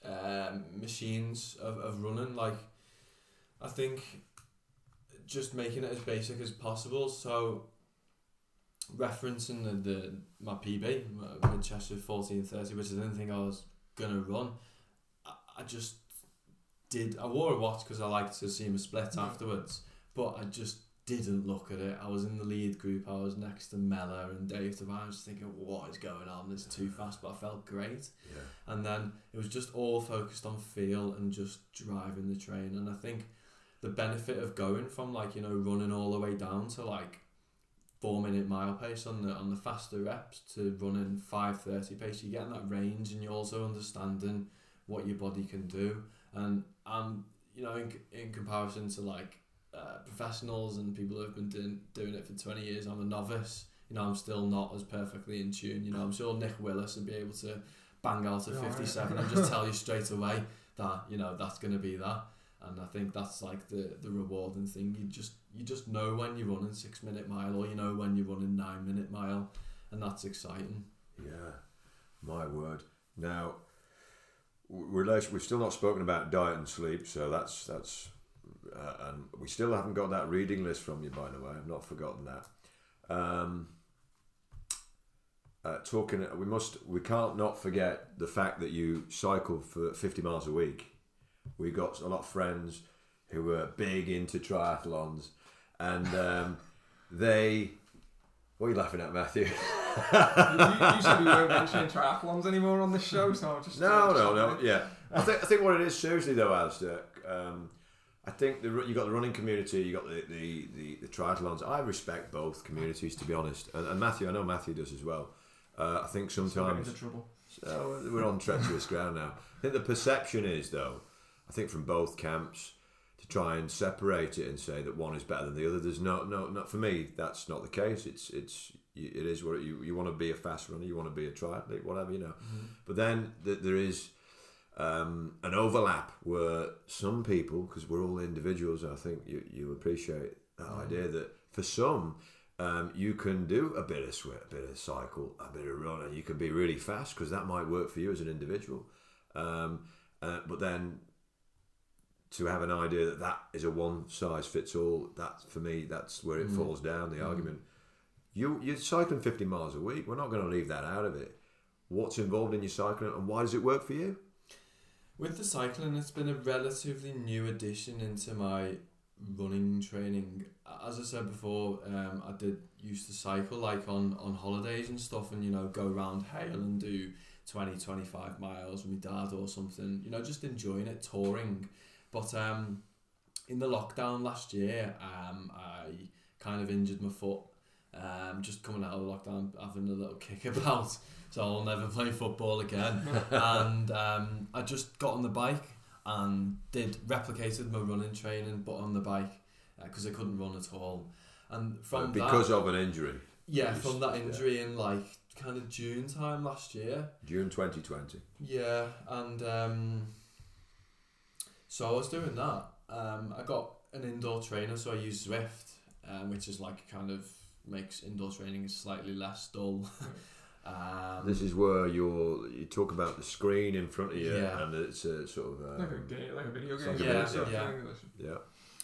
S2: um, machines of, of running. Like, I think just making it as basic as possible. So, referencing the, the my PB, fourteen thirty, which I didn't think I was gonna run. I, just did. I wore a watch because I liked to see my split afterwards, but I just didn't look at it. I was in the lead group. I was next to Mella and Dave Devine. I was thinking, what is going on? It's too fast, but I felt great.
S1: Yeah.
S2: And then it was just all focused on feel and just driving the train. And I think the benefit of going from like you know running all the way down to like four minute mile pace on the on the faster reps to running five thirty pace, you're getting that range, and you're also understanding what your body can do, and and you know in in comparison to like uh, professionals and people who have been doing doing it for twenty years, I'm a novice. You know, I'm still not as perfectly in tune. You know, I'm sure Nick Willis would be able to bang out a
S3: Yeah, right.
S2: 57 and just tell you straight away that you know that's going to be that. And I think that's like the the rewarding thing. You just you just know when you're running six minute mile, or you know when you're running nine minute mile, and that's exciting.
S1: Yeah, my word. Now, we've still not spoken about diet and sleep, so that's that's, uh, and we still haven't got that reading list from you, by the way. I've not forgotten that. Um, uh, talking, we must, we can't not forget the fact that you cycle for fifty miles a week. We got a lot of friends who were big into triathlons, and um, they. What are you laughing at, Matthew?
S3: you, (laughs) (laughs) you, said we weren't mentioning triathlons anymore on this show, so I'll just
S1: No,
S3: uh,
S1: no, no. Yeah, I think I think what it is seriously though, Alistair. Um, I think the you've got the running community, you've got the the, the, the triathlons. I respect both communities to be honest, and, and Matthew, I know Matthew does as well. Uh, I think sometimes so we're on treacherous ground now. I think the perception is though, I think from both camps to try and separate it and say that one is better than the other. There's no no not for me. That's not the case. It's it's it is what you you want to be a fast runner. You want to be a triathlete, whatever you know. But then th- there is um, an overlap where some people, because we're all individuals, I think you, you appreciate that idea that for some, um, you can do a bit of sweat, a bit of cycle, a bit of run, and you can be really fast because that might work for you as an individual. Um, uh, but then to have an idea that that is a one size fits all, that for me, that's where it falls down. The argument. You you're cycling 50 miles a week. We're not going to leave that out of it. What's involved in your cycling, and why does it work for you?
S2: With the cycling, it's been a relatively new addition into my running training. As I said before, um, I did used to cycle like on, on holidays and stuff and, you know, go around Hale and do 20, 25 miles with my dad or something, you know, just enjoying it, touring. But um, in the lockdown last year, um, I kind of injured my foot. Um, just coming out of lockdown, having a little (laughs) kick about, so I'll never play football again. (laughs) and um, I just got on the bike and did replicated my running training, but on the bike because I couldn't run at all. And from
S1: because
S2: that,
S1: of an injury,
S2: yeah,
S1: Just-
S2: from that
S1: yeah.
S2: injury in like kind of June time last year,
S1: June 2020.
S2: yeah, and um, so I was doing that. Um, I got an indoor trainer, so I use Zwift, um, which is like kind of makes indoor training slightly less dull. (laughs) um,
S1: This is where you're you talk about the screen in front of you,
S2: Yeah.
S1: and it's a sort of um,
S3: Like a, game, like a video game.
S1: like a
S2: Yeah,
S1: video
S2: yeah.
S3: English.
S1: yeah.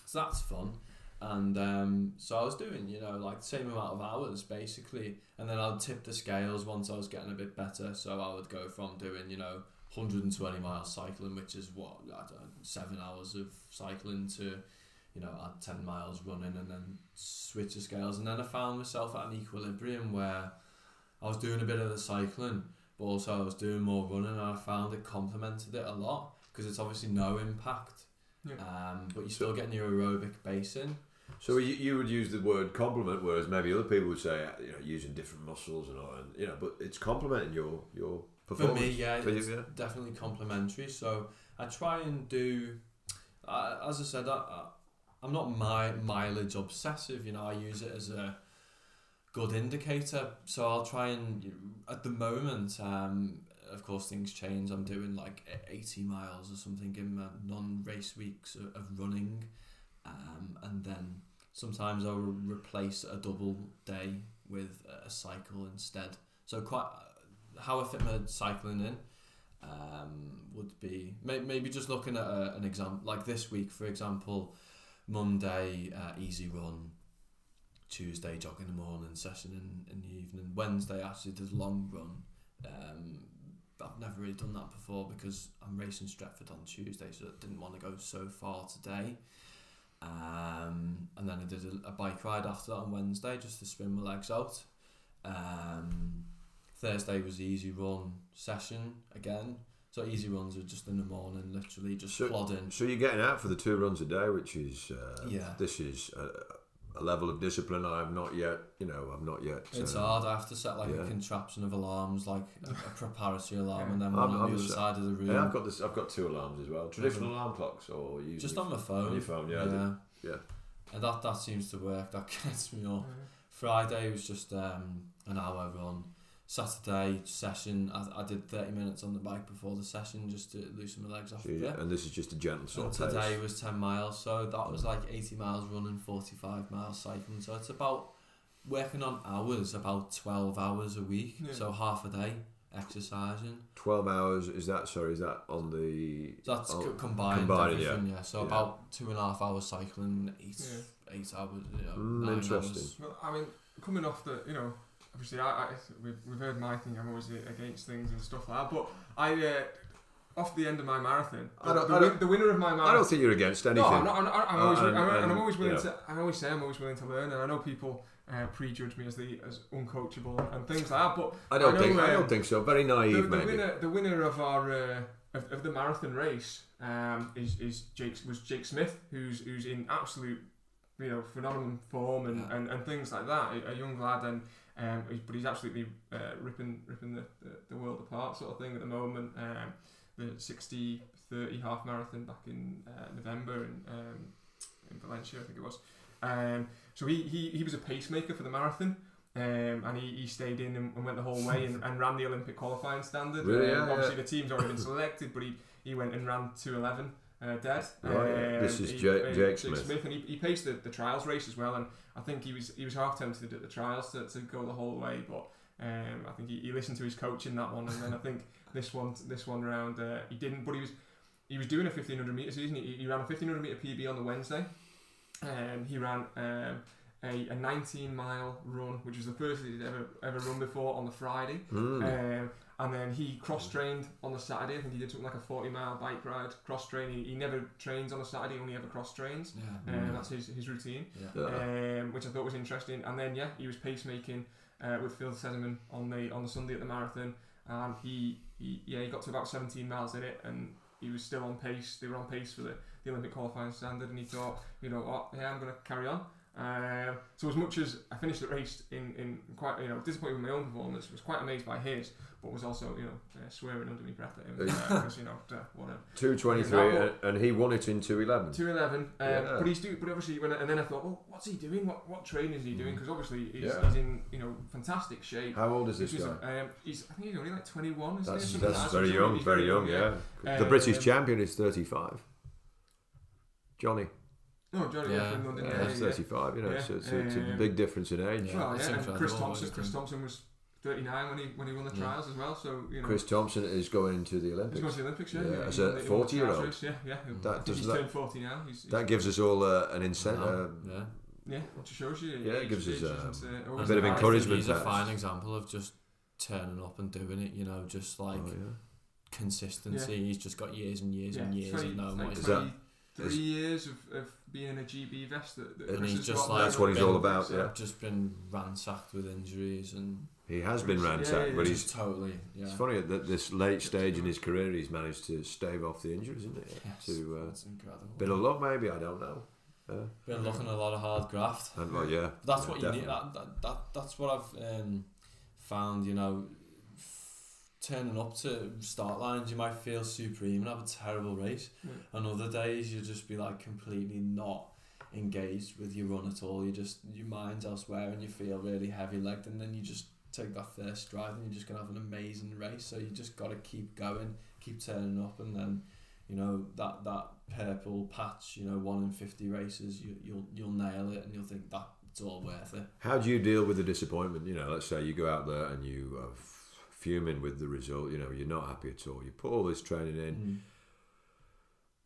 S2: So that's fun. And um, so I was doing, you know, like the same amount of hours basically. And then I'd tip the scales once I was getting a bit better. So I would go from doing, you know, 120 miles cycling, which is what, I don't know, seven hours of cycling to, you know, add 10 miles running and then switch the scales. And then I found myself at an equilibrium where I was doing a bit of the cycling, but also I was doing more running and I found it complemented it a lot because it's obviously no impact.
S3: Yeah.
S2: Um, but you're still getting your aerobic base in.
S1: So you, you would use the word complement, whereas maybe other people would say you know using different muscles and all, and you know, but it's complementing your your
S2: For me, yeah,
S1: For you,
S2: it's
S1: yeah.
S2: definitely complementary. So I try and do, uh, as I said, I, I'm not my mileage obsessive. You know, I use it as a good indicator. So I'll try and at the moment, um, of course, things change. I'm doing like 80 miles or something in my non-race weeks of, of running, um, and then sometimes I'll replace a double day with a cycle instead. So quite how I fit my cycling in um, would be may, maybe just looking at a, an example like this week, for example, Monday uh, easy run, Tuesday jog in the morning, session in, in the evening. Wednesday actually did long run. Um, I've never really done that before because I'm racing Stretford on Tuesday, so I didn't want to go so far today. Um, and then I did a, a bike ride after that on Wednesday just to spin my legs out. Um, Thursday was the easy run session again. So easy runs are just in the morning, literally just
S1: So-
S2: plodding.
S1: So you're getting out for the two runs a day, which is uh,
S2: Yeah.
S1: This is uh, a level of discipline I have not yet. You know, I'm not yet.
S2: It's
S1: uh,
S2: hard. I have to set like
S1: yeah.
S2: a contraption of alarms, like a, a preparatory alarm, and then
S1: I'm-
S2: one on
S1: I'm
S2: the
S1: the
S2: other
S1: sa-
S2: side of the room.
S1: Yeah, I've got this. I've got two alarms as well. Traditional alarm clocks, or you
S2: just on my phone.
S1: on your phone. Yeah,
S2: yeah.
S1: yeah.
S2: And that that seems to work. That (laughs) gets me up. Friday was just um, an hour run. Saturday session, I, I did 30 minutes on the bike before the session just to loosen my legs off Yeah,
S1: and this is just a gentle sort
S2: And
S1: of pace.
S2: today was 10 miles, so that was like 80 miles running, 45 miles cycling. So it's about working on hours, about 12 hours a week.
S3: Yeah.
S2: So half a day exercising.
S1: Twelve hours. Is that sorry? Is that on the?
S2: That's co- combined,
S1: combined, yeah.
S2: everything, yeah. So
S1: Yeah.
S2: about two and a half hours cycling, eight,
S3: Yeah.
S2: eight hours, you know,
S1: Mm, interesting.
S2: hours.
S3: Well, I mean, coming off the, you know, obviously, I, I we've, we've heard my thing. I'm always against things and stuff like that. But I, uh, off the end of my marathon, the,
S1: I don't-
S3: the,
S1: I
S3: win- the winner of my marathon.
S1: I don't think you're against anything.
S3: No, I'm, not, I'm, not, I'm, always,
S1: Uh,
S3: I'm,
S1: and-
S3: and I'm always willing
S1: know.
S3: to. I always say I'm always willing to learn, and I know people uh, prejudge me as the as uncoachable and things like that. But
S1: I don't
S3: I know,
S1: think. I
S3: um,
S1: don't think so. Very
S3: the,
S1: naive,
S3: the
S1: maybe.
S3: winner, the winner of our uh, of, of the marathon race um, is is Jake was Jake Smith, who's who's in absolute you know phenomenal form and,
S2: Yeah.
S3: and, and things like that. A, a young lad and. Um, he's- but he's absolutely uh, ripping ripping the, the, the world apart sort of thing at the moment. Um, the 60 30 half marathon back in uh, November in, um, in Valencia, I think it was. Um, so he, he, he was a pacemaker for the marathon. Um, and he, he stayed in and, and went the whole way and, and ran the Olympic qualifying standard.
S1: Really?
S3: Um,
S1: Yeah,
S3: obviously, the team's already been selected, but he, he went and ran 211 uh, dead.
S1: Right, yeah. This is
S3: he-
S1: Jake- Jake Smith.
S3: and he, he paced the, the trials race as well. And I think he was he was half tempted at the trials to, to go the whole way, but um, I think he, he listened to his coach in that one, and then I think (laughs) this one this one round uh, he didn't. But he was he was doing a 1500 meter season. He, he ran a 1500 meter PB on the Wednesday. Um, he ran um, a, a 19 mile run, which was the first he'd ever ever run before on the Friday.
S1: Mm.
S3: Um, and then he cross trained on the Saturday. I think he did something like a 40 mile bike ride, cross training. He never trains on a Saturday, only ever cross trains.
S2: Yeah.
S3: And that's his, his routine,
S2: Yeah.
S1: Yeah.
S3: um, which I thought was interesting. And then, yeah, he was pacemaking uh, with Phil Sesemann on the on the Sunday at the marathon. And he, he, yeah, he got to about 17 miles in it and he was still on pace. They were on pace for the, the Olympic qualifying standard. And he thought, you know what, yeah, I'm going to carry on. Um, so as much as I finished the race in, in quite you know disappointed with my own performance, was quite amazed by his, but was also you know uh, swearing under my breath at him because you know uh, whatever.
S1: Two twenty three, and, and he won it in two eleven.
S3: Two eleven, um,
S1: Yeah.
S3: but he's doing. But obviously, when I, and then I thought, well, what's he doing? What what training is he doing?
S2: Mm.
S3: Because obviously he's,
S1: Yeah.
S3: he's in you know fantastic shape.
S1: How old is this guy?
S3: um, he's I think he's only like twenty one.
S1: That's
S3: he?
S1: That's very young, very young. Yeah. The
S3: Um,
S1: British champion is thirty five. Johnny,
S3: No, Johnny
S2: Yeah.
S3: yeah. from London.
S1: yeah,
S3: Yeah,
S1: he's
S3: yeah.
S1: thirty five. You know,
S3: Yeah.
S1: it's, it's, it's a big difference in age.
S2: Yeah.
S3: Well, yeah, and Chris Thompson. Chris Thompson was thirty nine when he when he won the
S2: Yeah.
S3: trials as well. So you know.
S1: Chris Thompson is going into the
S3: He's
S1: Olympics.
S3: going to the Olympics, yeah.
S1: Yeah,
S3: yeah.
S1: as a
S3: won the- he won the
S1: 40-year-old.
S3: race, Yeah, yeah.
S1: That does
S3: he's
S1: that
S3: turned 40 now. He's, he's,
S1: that gives us all uh, an incentive.
S2: No,
S1: Um,
S2: yeah.
S3: yeah, it shows you.
S1: Yeah, it gives us, um,
S3: uh,
S1: a bit of
S3: the
S2: I
S3: right
S2: think
S1: encouragement
S2: He's a fine example of just turning up and doing it. You know, just like
S1: oh, yeah.
S2: consistency. He's just got years and years
S3: Yeah,
S2: and years
S3: 20
S2: of knowing
S3: like
S2: what he's
S1: Is that-
S2: doing.
S3: 23 years of, of being in a GB vest. That, that
S1: And
S3: Chris
S2: he's just like-
S1: That's what he's
S2: been-
S1: all about.
S3: So-
S1: Yeah,
S2: Just been ransacked with injuries and
S1: he has been ransacked,
S3: yeah,
S1: but he's.
S2: totally. Yeah.
S1: It's funny that this late stage in his career, he's managed to stave off the injuries, isn't it?
S2: Yes,
S1: To uh,
S2: that's incredible.
S1: bit of luck, maybe. I don't know. Uh,
S2: Been looking at a lot of hard graft.
S1: and well, yeah,
S2: That's
S1: yeah,
S2: what you need. That, that, that that's what I've um, found. You know, f- turning up to start lines, you might feel supreme and have a terrible race. Mm.
S3: Yeah.
S2: On other days, you'll just be like completely not engaged with your run at all. You just your mind's elsewhere and you feel really heavy legged, and then you just take that first stride and you're just gonna have an amazing race. So you just gotta keep going, keep turning up, and then you know that that purple patch. You know, one in fifty races, you you'll you'll nail it, and you'll think that it's all worth it.
S1: How do you deal with the disappointment? You know, let's say you go out there and you are f- fuming with the result. You know, you're not happy at all. You put all this training in.
S2: Mm.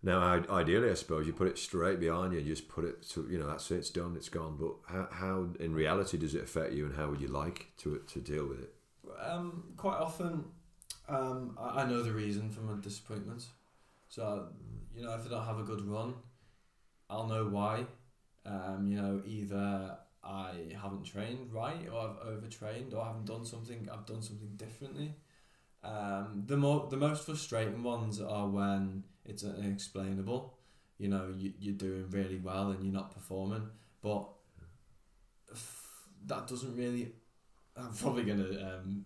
S1: Now, ideally, I suppose you put it straight behind you and just put it to, you know, that's it, it's done, it's gone. But how, how in reality, does it affect you and how would you like to to deal with it?
S2: Um, quite often, um, I, I know the reason for my disappointment. So, you know, if I don't have a good run, I'll know why. Um, you know, either I haven't trained right, or I've overtrained, or I haven't done something. I've done something differently. Um, the more the most frustrating ones are when it's unexplainable. You know, you, you're doing really well and you're not performing, but that doesn't really. I'm probably gonna um,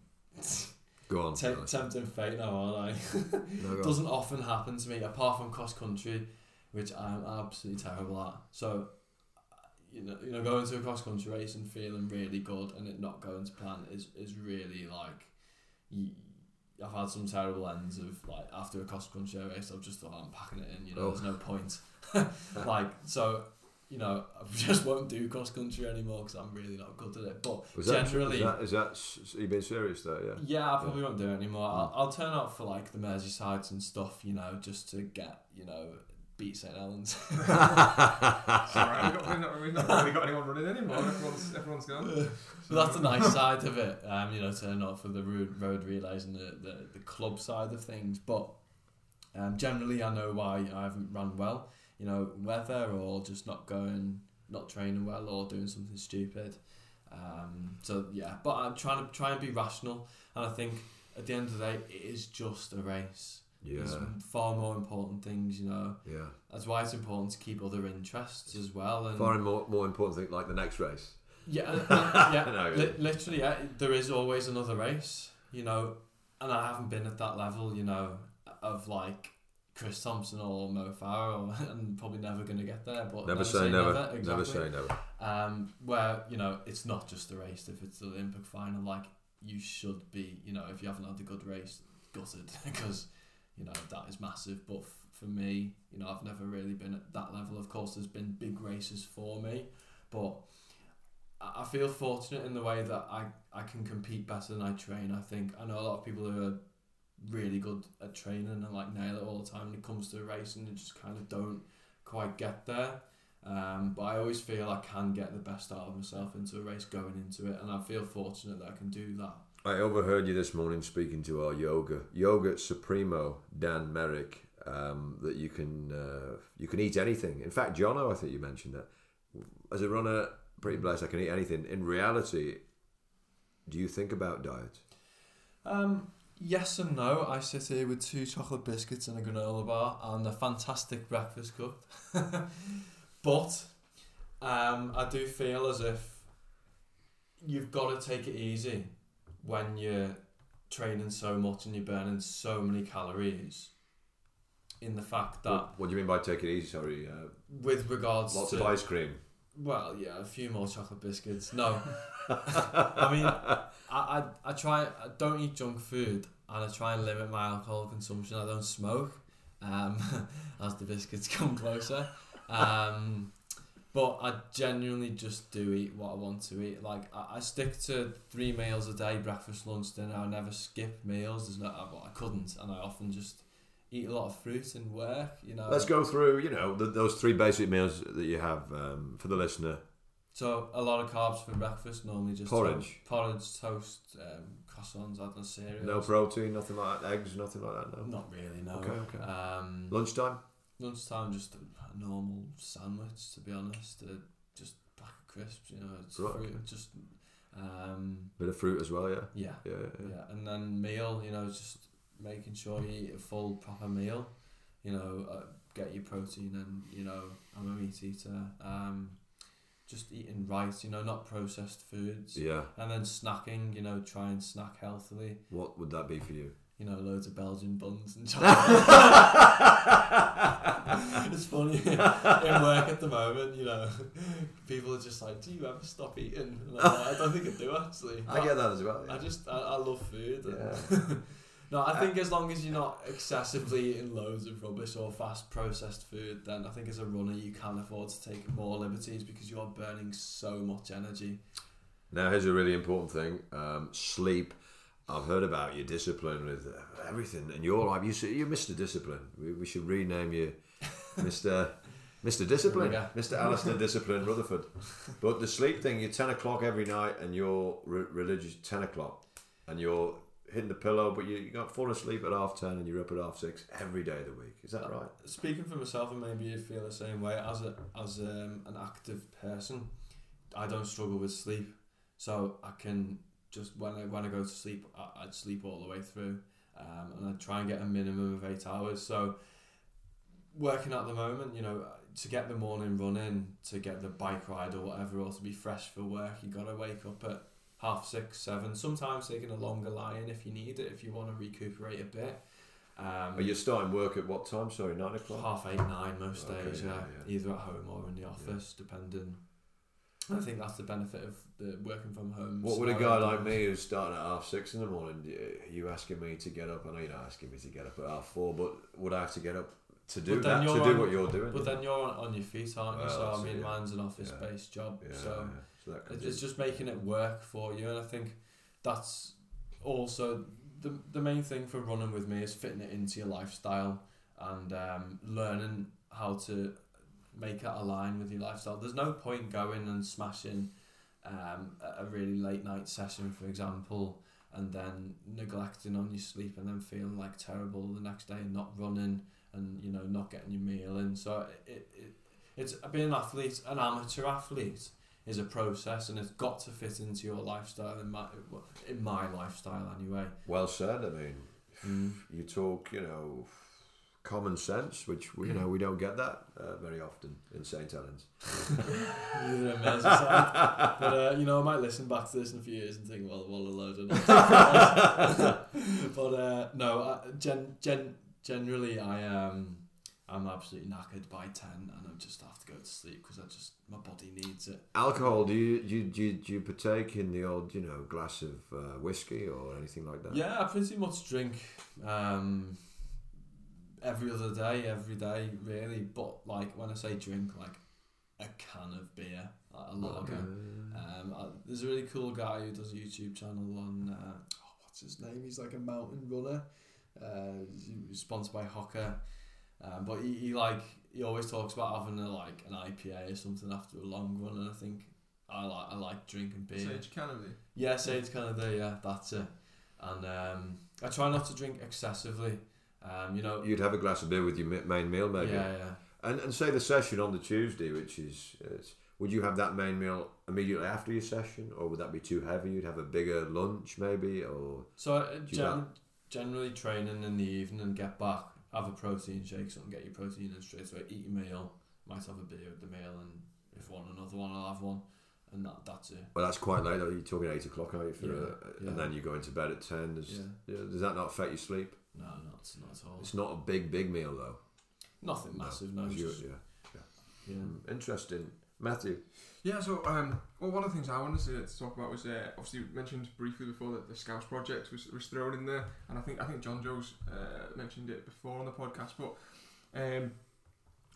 S1: Go on. Charlie.
S2: tempting fate now, aren't I?
S1: No, (laughs)
S2: doesn't often happen to me apart from cross country, which I'm absolutely terrible at. So, you know, you know, going to a cross country race and feeling really good and it not going to plan is is really like, you, I've had some terrible ends of like after a cross country race, I've just thought I'm packing it in. You know,
S1: Oh.
S2: there's no point. (laughs) like so. You know, I (laughs) just won't do cross country anymore because I'm really not good at it. But
S1: Was
S2: generally,
S1: is that, is that, s- you being serious there, yeah?
S2: yeah, I probably won't do it anymore.
S1: Mm.
S2: I'll, I'll turn up for like the Merseysides and stuff, you know, just to get, you know, beat St Helens. (laughs)
S3: Sorry, we've, not, we've not really got anyone running anymore. Everyone's, everyone's gone.
S2: but that's the nice side of it, um, you know, turn up for the road, road relays and the, the, the club side of things. But um, generally, I know why I haven't run well, you know, weather or just not going, not training well or doing something stupid. Um, so yeah, but I'm trying to try and be rational, and I think at the end of the day, it is just a race.
S1: Yeah,
S2: There's far more important things, you know.
S1: yeah.
S2: That's why it's important to keep other interests as well. And
S1: Far more, more important thing, like the next race.
S2: yeah, (laughs) yeah, (laughs)
S1: No,
S2: li- literally, yeah, there is always another race, you know. And I haven't been at that level, you know, of like Chris Thompson or Mo Farah, (laughs) and probably never going to get there. But
S1: Never, say, never. Never
S2: exactly.
S1: say never.
S2: Um, where you know it's not just a race. If it's the Olympic final, like you should be, you know, if you haven't had a good race, gutted because you know that is massive. But f- for me, you know, I've never really been at that level. Of course, there's been big races for me, but I feel fortunate in the way that I, I can compete better than I train. I think I know a lot of people who are really good at training and like nail it all the time when it comes to a race and they just kind of don't quite get there. Um, but I always feel I can get the best out of myself into a race going into it, and I feel fortunate that I can do that.
S1: I overheard you this morning speaking to our yoga yoga supremo Dan Merrick. Um, that you can uh, you can eat anything. In fact, Jono, I think you mentioned that. As a runner, pretty blessed. I can eat anything. In reality, do you think about diet?
S2: Um, yes and no. I sit here with two chocolate biscuits and a granola bar and a fantastic breakfast cooked. (laughs) but um, I do feel as if you've got to take it easy when you're training so much and you're burning so many calories. In the fact that,
S1: What, what do you mean by take it easy? Sorry, uh,
S2: with regards to
S1: lots
S2: to
S1: of ice cream.
S2: Well, yeah, a few more chocolate biscuits. No, I mean, I, I, I try. I don't eat junk food, and I try and limit my alcohol consumption. I don't smoke, um, (laughs) as the biscuits come closer. Um, but I genuinely just do eat what I want to eat. Like I, I stick to three meals a day: breakfast, lunch, dinner. I never skip meals. There's no, I, I couldn't, and I often just eat a lot of fruit and work. You know.
S1: Let's go through, you know, the, those three basic meals that you have um, for the listener.
S2: So a lot of carbs for breakfast. Normally just
S1: Porridge.
S2: to- porridge, toast, um, croissants, I don't know, cereals.
S1: No protein, nothing like that. Eggs, nothing like that. No.
S2: Not really. No.
S1: Okay, okay.
S2: Um,
S1: Lunchtime.
S2: Lunchtime, just a, a normal sandwich. To be honest, uh, just pack of crisps. You know, it's
S1: Right,
S2: fruit,
S1: okay.
S2: just um,
S1: Bit of fruit as well. Yeah.
S2: yeah,
S1: Yeah. yeah,
S2: yeah,
S1: yeah.
S2: And then meal. You know, just making sure you eat a full proper meal. You know, uh, get your protein and you know, I'm a meat eater. Um, just eating right. You know, not processed foods.
S1: Yeah.
S2: And then snacking, you know, try and snack healthily.
S1: What would that be for you?
S2: You know, loads of Belgian buns and (laughs) chocolate. (laughs) it's funny (laughs) in work at the moment. You know, people are just like, "Do you ever stop eating?" And I'm like, I don't think I do actually.
S1: I get that as well.
S2: I just I, I love food. and-
S1: Yeah.
S2: no, I think as long as you're not excessively eating loads of rubbish or fast processed food, then I think as a runner you can afford to take more liberties because you are burning so much energy.
S1: Now, here's a really important thing: um, sleep. I've heard about your discipline with uh, everything in your life. You see, you're Mr. Discipline. We, we should rename you (laughs) Mr. Mr. Discipline, Mr. Alistair Discipline Rutherford. But the sleep thing, you're ten o'clock every night, and you're re- religious ten o'clock, and you're hitting the pillow, but you you got fall asleep at half ten, and you're up at half six every day of the week. Is that right?
S2: Speaking for myself, and maybe you feel the same way as a as um, an active person, I don't struggle with sleep, so I can just when I when I go to sleep, I, I'd sleep all the way through, um, and I try and get a minimum of eight hours. So working at the moment, you know, to get the morning running, to get the bike ride or whatever, or to be fresh for work, you got to wake up at half six, seven. Sometimes taking a longer lie-in if you need it, if you want to recuperate a bit. Um,
S1: Are you starting work at what time? Sorry, nine o'clock.
S2: half eight, nine most
S1: Okay,
S2: days,
S1: yeah,
S2: yeah,
S1: yeah.
S2: either at home or in the office, depending. I think that's the benefit of the working from home.
S1: What would a guy like me who's starting at half six in the morning? Are you asking me to get up? I know you're not asking me to get up at half four, but would I have to get up to do that? To
S2: you're
S1: do what you're doing?
S2: But then you're on, on your feet, aren't you?
S1: Well,
S2: so I mean,
S1: yeah.
S2: mine's an office-based job,
S1: yeah,
S2: so
S1: yeah. So that
S2: It's
S1: in.
S2: just making it work for you, and I think that's also the the main thing for running with me is fitting it into your lifestyle and um, learning how to make it align with your lifestyle. There's no point going and smashing um, a really late night session, for example, and then neglecting on your sleep and then feeling like terrible the next day and not running and you know not getting your meal in. So it, it it's being an athlete, an amateur athlete is a process and it's got to fit into your lifestyle in my in my lifestyle anyway.
S1: well said. I mean,
S2: Mm.
S1: you talk, you know, common sense, which we, you know we don't get that uh, very often in St Helens. (laughs)
S2: Merseyside. but uh, you know, I might listen back to this in a few years and think, well, what a load of. (laughs) But uh, no, I, gen, gen, generally I um I'm absolutely knackered by ten, and I just have to go to sleep because I just my body needs it.
S1: Alcohol? Do you do you, do you, do you partake in the old, you know, glass of uh, whiskey or anything like that?
S2: Yeah, I pretty much drink um, every other day, every day, really. But like when I say drink, like a can of beer, like a lager. Um, I, there's a really cool guy who does a YouTube channel on uh, oh, what's his name? He's like a mountain runner. Uh, he's sponsored by Hoka, um, but he, he like he always talks about having a like an IPA or something after a long run, and I think I like I like drinking beer.
S3: Sage Canaday.
S2: Yeah, Sage Canaday, yeah, that's it. And um, I try not to drink excessively. Um, you know,
S1: You'd have a glass of beer with your main meal, maybe.
S2: yeah, yeah.
S1: And and say the session on the Tuesday, which is, would you have that main meal immediately after your session, or would that be too heavy? You'd have a bigger lunch, maybe, or
S2: So uh, gen- generally training in the evening and get back, have a protein shake, something, get your protein in straight away, eat your meal, might have a beer with the meal, and if want another one, I'll have one, and that that's it.
S1: well, that's quite late. Though. You're talking eight o'clock, aren't you? For
S2: Yeah,
S1: a,
S2: yeah.
S1: and then you go into bed at ten. Does,
S2: yeah,
S1: does that not affect your sleep?
S2: No, not not at all.
S1: It's not a big, big meal though.
S2: Nothing massive, no.
S1: As you-
S2: just-
S1: yeah.
S2: yeah.
S1: Mm, Interesting, Matthew.
S3: Yeah, so um, well, one of the things I wanted to, to talk about was uh, obviously you mentioned briefly before that the Scouts project was, was thrown in there, and I think I think John Joe's uh, mentioned it before on the podcast, but um,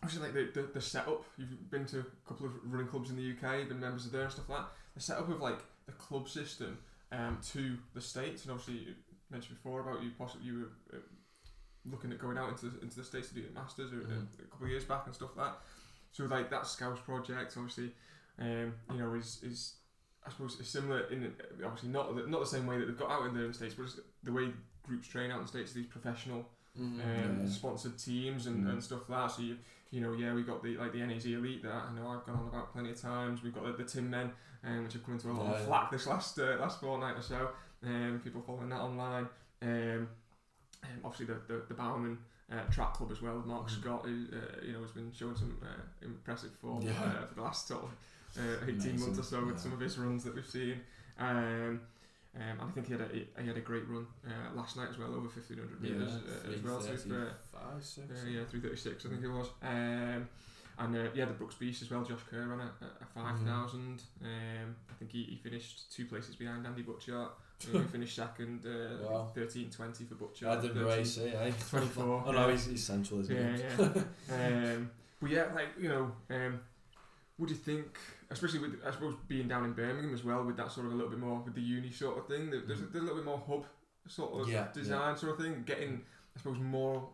S3: obviously like the, the the setup. You've been to a couple of running clubs in the UK, been members of there and stuff like that. The setup of like the club system um, to the states, and obviously you mentioned before about you possibly you were uh, looking at going out into into the states to do your masters or, uh,
S2: Mhm.
S3: a couple of years back and stuff like that. So like that Scouts project, obviously um, you know, is is I suppose is similar in obviously not the, not the same way that they've got out in the states, but it's the way groups train out in the states. These professional
S2: Mhm,
S3: um,
S2: yeah, yeah.
S3: sponsored teams and,
S2: Mm.
S3: and stuff like that. So you you know yeah we got the like the NAZ Elite that I know I've gone on about plenty of times. We've got the, the Tin Men, um, which have come into a lot
S2: Yeah,
S3: of
S2: yeah.
S3: flack this last uh, last fortnight or so. Um, people following that online. Um, um, obviously the the, the Bowerman uh, track club as well. Mark
S2: Mm.
S3: Scott, who uh, you know has been showing some uh, impressive form
S2: Yeah.
S3: uh, for the last sort of uh, 18 months or so with
S2: Yeah.
S3: some of his runs that we've seen. Um, um, and I think he had a he had a great run uh, last night as well, over 1500 meters uh, as well. So if, uh,
S2: 335, six,
S3: uh, yeah, 336 I think it was. Um, and uh, yeah, the Brooks Beast as well. Josh Kerr ran a, a 5000. Um, I think he, he finished two places behind Andy Butchart. He finished second, uh,
S2: Wow.
S3: 13 20 for Butchart.
S2: I didn't
S3: 13
S2: race eh?
S3: 24.
S2: Oh no, he's, he's central, isn't
S3: Yeah,
S2: he?
S3: yeah. (laughs) um, but yeah, like you know, um, do you think? Especially with I suppose being down in Birmingham as well, with that sort of a little bit more with the uni sort of thing. there- There's, a, there's a little bit more hub sort of
S2: Mm. Yeah,
S3: design sort of thing. Getting I suppose more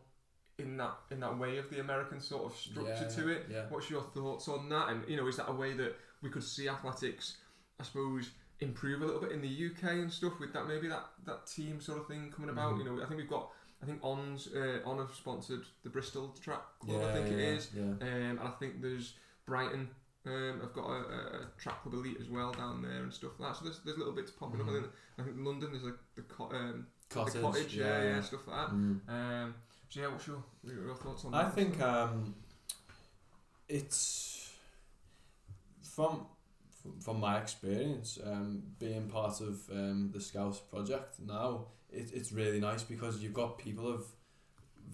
S3: in that in that way of the American sort of structure
S2: Yeah,
S3: to it.
S2: yeah.
S3: What's your thoughts on that? And you know, is that a way that we could see athletics? I suppose improve a little bit in the UK and stuff with that maybe that that team sort of thing coming about.
S2: Mhm.
S3: You know, I think we've got. I think On's uh, On have sponsored the Bristol track club.
S2: Yeah,
S3: I think
S2: yeah,
S3: it is.
S2: Yeah.
S3: Um, and I think there's Brighton. Um, I've got a, a, track club elite as well down there and stuff like that. So there's, there's little bits popping up. I think I think London there's like the co- um,
S2: Cottage,
S3: the cottage, yeah, yeah, stuff like that.
S2: Mm.
S3: Um, So yeah, what's your, your thoughts on
S2: I
S3: that?
S2: think um, it's from from my experience um, being part of um, the Scouts project now. It, it's really nice because you've got people of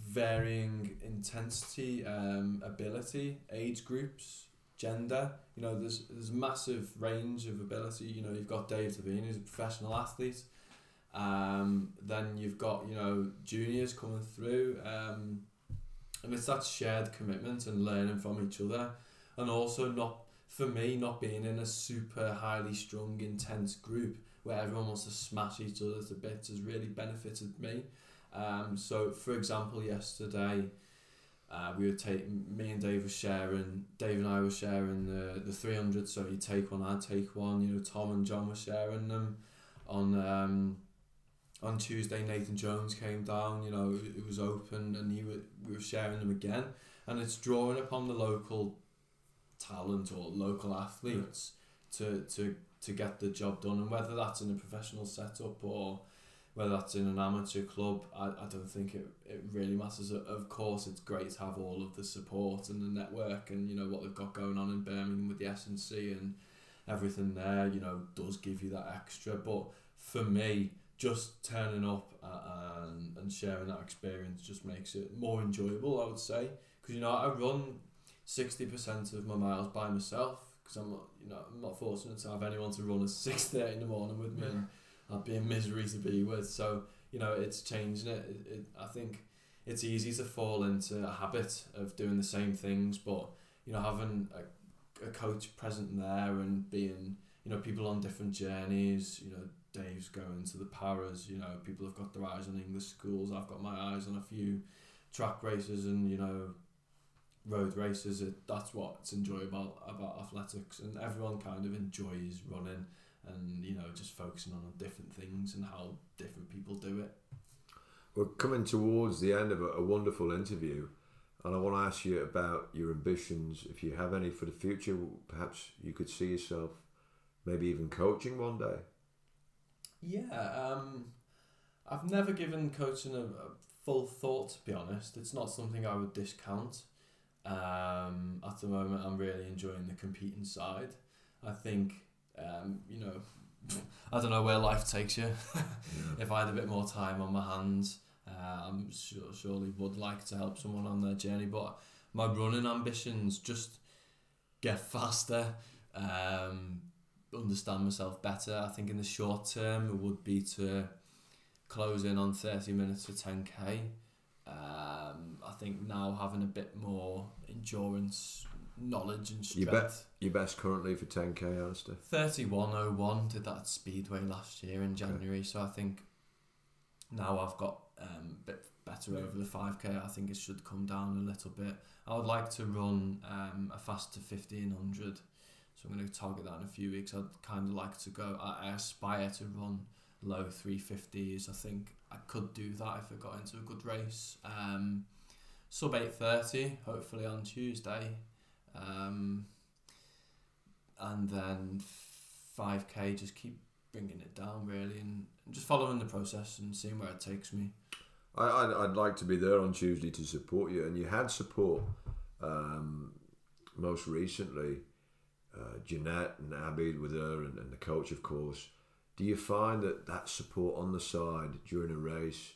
S2: varying intensity, um, ability, age groups, gender. You know, there's there's massive range of ability. You know, you've got Dave Devine, who's a professional athlete. Um, then you've got you know juniors coming through, um, and it's that shared commitment and learning from each other, and also not for me not being in a super highly strung intense group where everyone wants to smash each other to bits has really benefited me. Um, so for example, yesterday. Uh, we were taking me and Dave were sharing Dave and I were sharing the the 300 so you take one I'd take one you know Tom and John were sharing them on um, on Tuesday Nathan Jones came down you know it was open and he were, we were sharing them again and it's drawing upon the local talent or local athletes to, to to get the job done. And whether that's in a professional setup or whether that's in an amateur club I, I don't think it, it really matters. Of course it's great to have all of the support and the network and you know what they've got going on in Birmingham with the S&C and everything there you know does give you that extra. But for me just turning up uh, and, and sharing that experience just makes it more enjoyable I would say. Because you know I run 60% of my miles by myself because I'm not you know I'm not fortunate to have anyone to run at (laughs) 6.30 in the morning with me
S3: Yeah.
S2: and I'd be a misery to be with so you know it's changing it. It, it I think it's easy to fall into a habit of doing the same things but you know having a, a coach present there and being you know people on different journeys you know Dave's going to the paras you know people have got their eyes on English schools I've got my eyes on a few track races and you know road races it, that's what's enjoyable about athletics and everyone kind of enjoys running and you know just focusing on different things and how different people do it
S1: We're coming towards the end of a, a wonderful interview, and I want to ask you about your ambitions. If you have any for the future, perhaps you could see yourself maybe even coaching one day.
S2: Yeah, um, I've never given coaching a, a full thought to be honest. It's not something I would discount. Um, at the moment, I'm really enjoying the competing side. I think, um, you know, (laughs) I don't know where life takes you. (laughs) if I had a bit more time on my hands, uh, I'm sure, surely would like to help someone on their journey. But my running ambitions just get faster, um, understand myself better. I think in the short term, it would be to close in on 30 minutes for 10k. Um, I think now having a bit more endurance, knowledge, and
S1: You
S2: strength.
S1: bet. Your best currently for 10k, Alistair?
S2: 3101 did that at Speedway last year in January, so I think now I've got um, a bit better over the 5k. I think it should come down a little bit. I would like to run um, a faster 1500, so I'm going to target that in a few weeks. I'd kind of like to go, I, I aspire to run low 350s. I think I could do that if I got into a good race. Um, sub 830, hopefully on Tuesday. Um, and then 5k just keep bringing it down really and, and just following the process and seeing where it takes me
S1: I, I'd, I'd like to be there on Tuesday to support you, and you had support um, most recently. Uh, Jeanette and Abby with her, and, and the coach, of course. Do you find that that support on the side during a race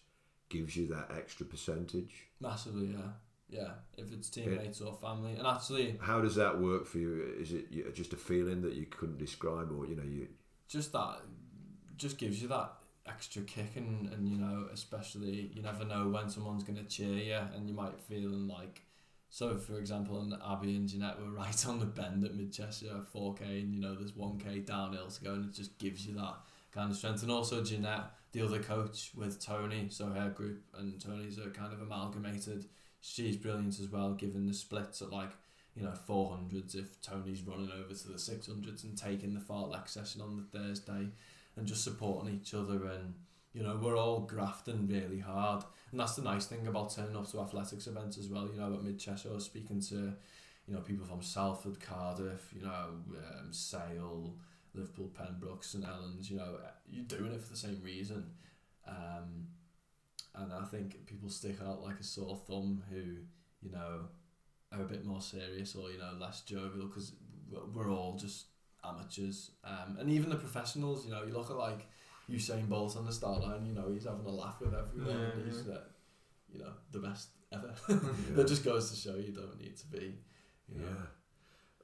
S1: gives you that extra percentage?
S2: massively yeah yeah if it's teammates or family and actually
S1: How does that work for you? Is it just a feeling that you couldn't describe, or you know, you
S2: just that just gives you that extra kick and, and you know especially you never know when someone's going to cheer you and you might feel like so for example and Abby and Jeanette were (laughs) right on the bend at Mid Cheshire 4k and you know there's 1k downhill to go and it just gives you that kind of strength. And also Jeanette the other coach with Tony so her group and Tony's are kind of amalgamated. She's brilliant as well given the splits at like you know 400s if Tony's running over to the 600s and taking the fartlek session on the Thursday and just supporting each other. And you know we're all grafting really hard. And that's the nice thing about turning up to athletics events as well you know at Mid Cheshire speaking to you know people from Salford Cardiff you know um, Sale Liverpool Pembroke St Helens you know you're doing it for the same reason um, and I think people stick out like a sore thumb who you know are a bit more serious or you know less jovial because we're all just amateurs, um, and even the professionals. You know, you look at like Usain Bolt on the start line. You know, he's having a laugh with everyone.
S3: Yeah,
S2: and he's
S3: yeah.
S2: uh, you know the best ever. (laughs)
S1: Yeah.
S2: that just goes to show you don't need to be. You know,
S1: Yeah.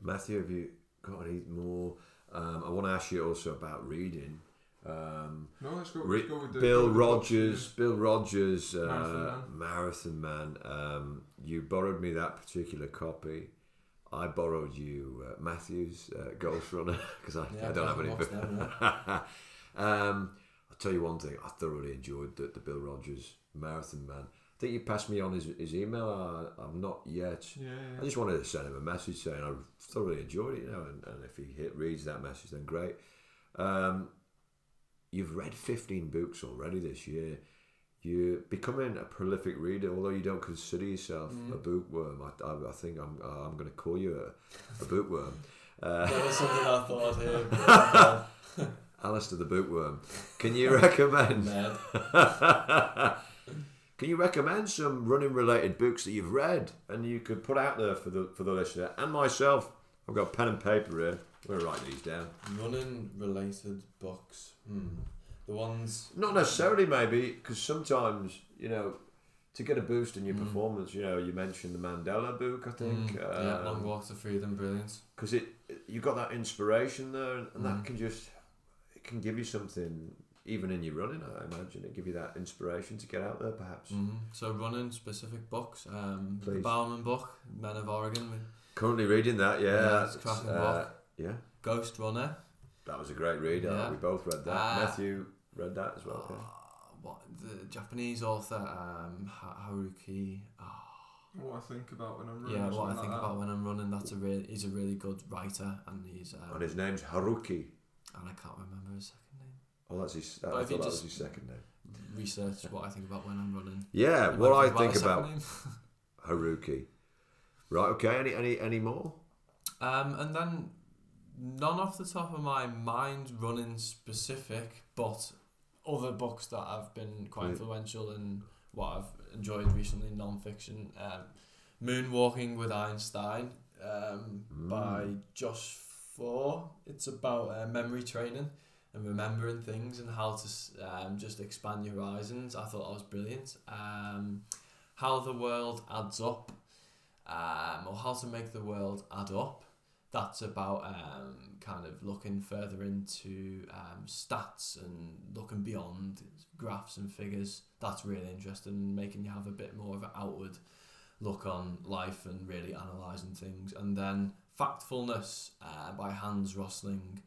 S1: Matthew, have you got any more? Um, I want to ask you also about reading. Um,
S3: No, let's go.
S1: Re-
S3: let's go with the
S1: Bill
S3: go with the.
S1: Rodgers, Bill Rodgers, uh,
S3: Marathon
S1: Marathon Man. Um, you borrowed me that particular copy. I borrowed you uh, Matthew's uh, Ghost Runner (laughs) because I,
S2: Yeah,
S1: I don't have any.
S2: box them, (laughs)
S1: um, I'll tell you one thing. I thoroughly enjoyed the, the Bill Rodgers Marathon Man. I think you passed me on his, his email. I, I'm not yet.
S3: Yeah,
S1: I just wanted to send him a message saying I thoroughly enjoyed it, you know, and, and if he hit, reads that message, then great. Um, you've read 15 books already this year. You're becoming a prolific reader, although you don't consider yourself
S2: Mm.
S1: a bookworm. I, I, I think I'm, uh, I'm going to call you a, a bookworm. (laughs) Uh,
S2: that was something I thought I'd hear. (laughs)
S1: Alistair the bookworm. Can you (laughs) recommend? Can you recommend some running related books that you've read and you could put out there for the for the listener and myself? I've got pen and paper here. I'm gonna write these down.
S2: Running related books. Hmm. The ones.
S1: Not necessarily, maybe, because sometimes you know to get a boost in your
S2: Mm.
S1: performance. You know, you mentioned the Mandela book, I think.
S2: Mm, yeah, Long Walk to Freedom, brilliant.
S1: Because it you got that inspiration there, and that
S2: Mm.
S1: can just it can give you something. Even in your running, I imagine it give you that inspiration to get out there, perhaps.
S2: hmm So running specific books. Um, the
S1: Please.
S2: Bowerman book, Men of Oregon,
S1: Currently reading that, yeah.
S2: Yeah, it's cracking
S1: uh,
S2: book.
S1: Yeah,
S2: Ghost Runner.
S1: that was a great read. uh,
S2: Yeah.
S1: We both read that.
S2: Ah.
S1: Matthew read that as well.
S2: Uh, what the Japanese author um, Haruki. ah,
S3: What I think about when I'm running.
S2: yeah, what I think
S3: like
S2: about when I'm running. That's a really he's a really good writer, and he's um.
S1: And his name's Haruki.
S2: and I can't remember his second
S1: Oh, that's his. I thought that was his second name.
S2: Research what I think about when I'm running.
S1: Yeah, what I think about
S2: name. (laughs)
S1: Haruki. Right. Okay. Any any any more?
S2: Um, and then none off the top of my mind running specific, but other books that have been quite influential and what I've enjoyed recently, non-fiction. Um, Moonwalking with Einstein um, by
S1: Mm.
S2: Josh Foer. It's about uh, memory training and remembering things and how to um, just expand your horizons. I thought that was brilliant. Um, how the world adds up, um, or how to make the world add up. That's about um, kind of looking further into um, stats and looking beyond graphs and figures. That's really interesting, making you have a bit more of an outward look on life and really analysing things. And then Factfulness uh, by Hans Rosling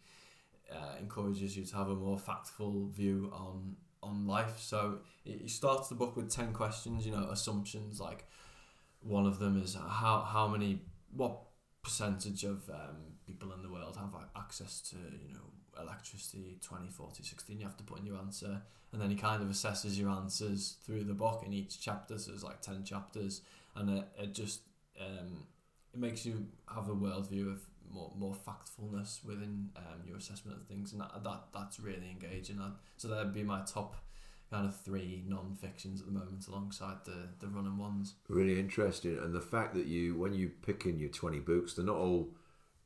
S2: uh, encourages you to have a more factful view on on life. So he starts the book with ten questions. You know, assumptions like one of them is how how many what percentage of um, people in the world have access to you know electricity 20 40 60 you have to put in your answer and then he kind of assesses your answers through the book in each chapter so there's like 10 chapters and it, it just um, it makes you have a worldview of more, more factfulness within um, your assessment of things and that, that that's really engaging and so that'd be my top kind of three non-fictions at the moment alongside the the running ones
S1: Really interesting, and the fact that you, when you pick in your twenty books, they're not all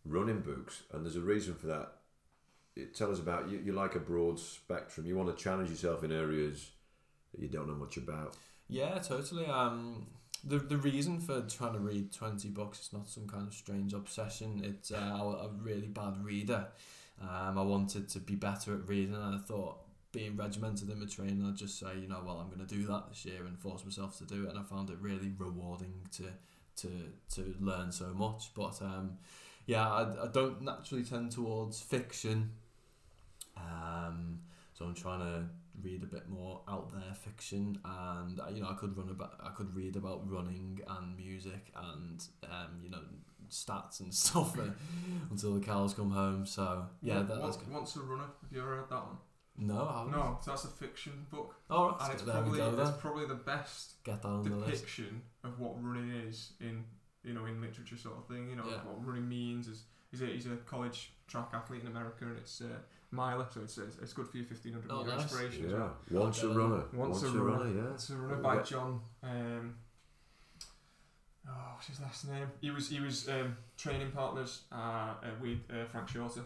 S1: running books, and there's a reason for that. It tell us about you. You like a broad spectrum. You want to challenge yourself in areas that you don't know much about.
S2: Yeah, totally. Um, the the reason for trying to read twenty books is not some kind of strange obsession. It's uh, a really bad reader. Um, I wanted to be better at reading, and I thought being regimented in my training, I'd just say, you know, well, I'm going to do that this year and force myself to do it. And I found it really rewarding to to to learn so much. But um, yeah, I, I don't naturally tend towards fiction. Um, so I'm trying to read a bit more out there fiction, and uh, you know I could run about I could read about running and music and um, you know stats and (laughs) stuff (laughs) until the cows come home. So yeah, that, that's
S3: Once,
S2: good.
S3: Once a Runner. Have you ever read that one?
S2: No, I haven't.
S3: No, so that's a fiction book,
S2: All right,
S3: and it's
S2: there
S3: probably
S2: go
S3: it's probably the best
S2: Get that on the
S3: depiction of what running is in you know in literature sort of thing. You know
S2: Yeah.
S3: what running means is he's a he's a college track athlete in America, and it's uh, miler, so it's it's, it's good for your 1500
S2: Oh,
S3: meter
S2: nice.
S3: inspiration as
S1: Yeah,
S3: well.
S1: once a
S2: Okay.
S1: runner.
S3: Once, a runner,
S1: yeah.
S3: Once a runner by
S1: Yeah.
S3: John. Um, oh, what's his last name? He was he was um, training partners uh, uh, with uh, Frank Shorter.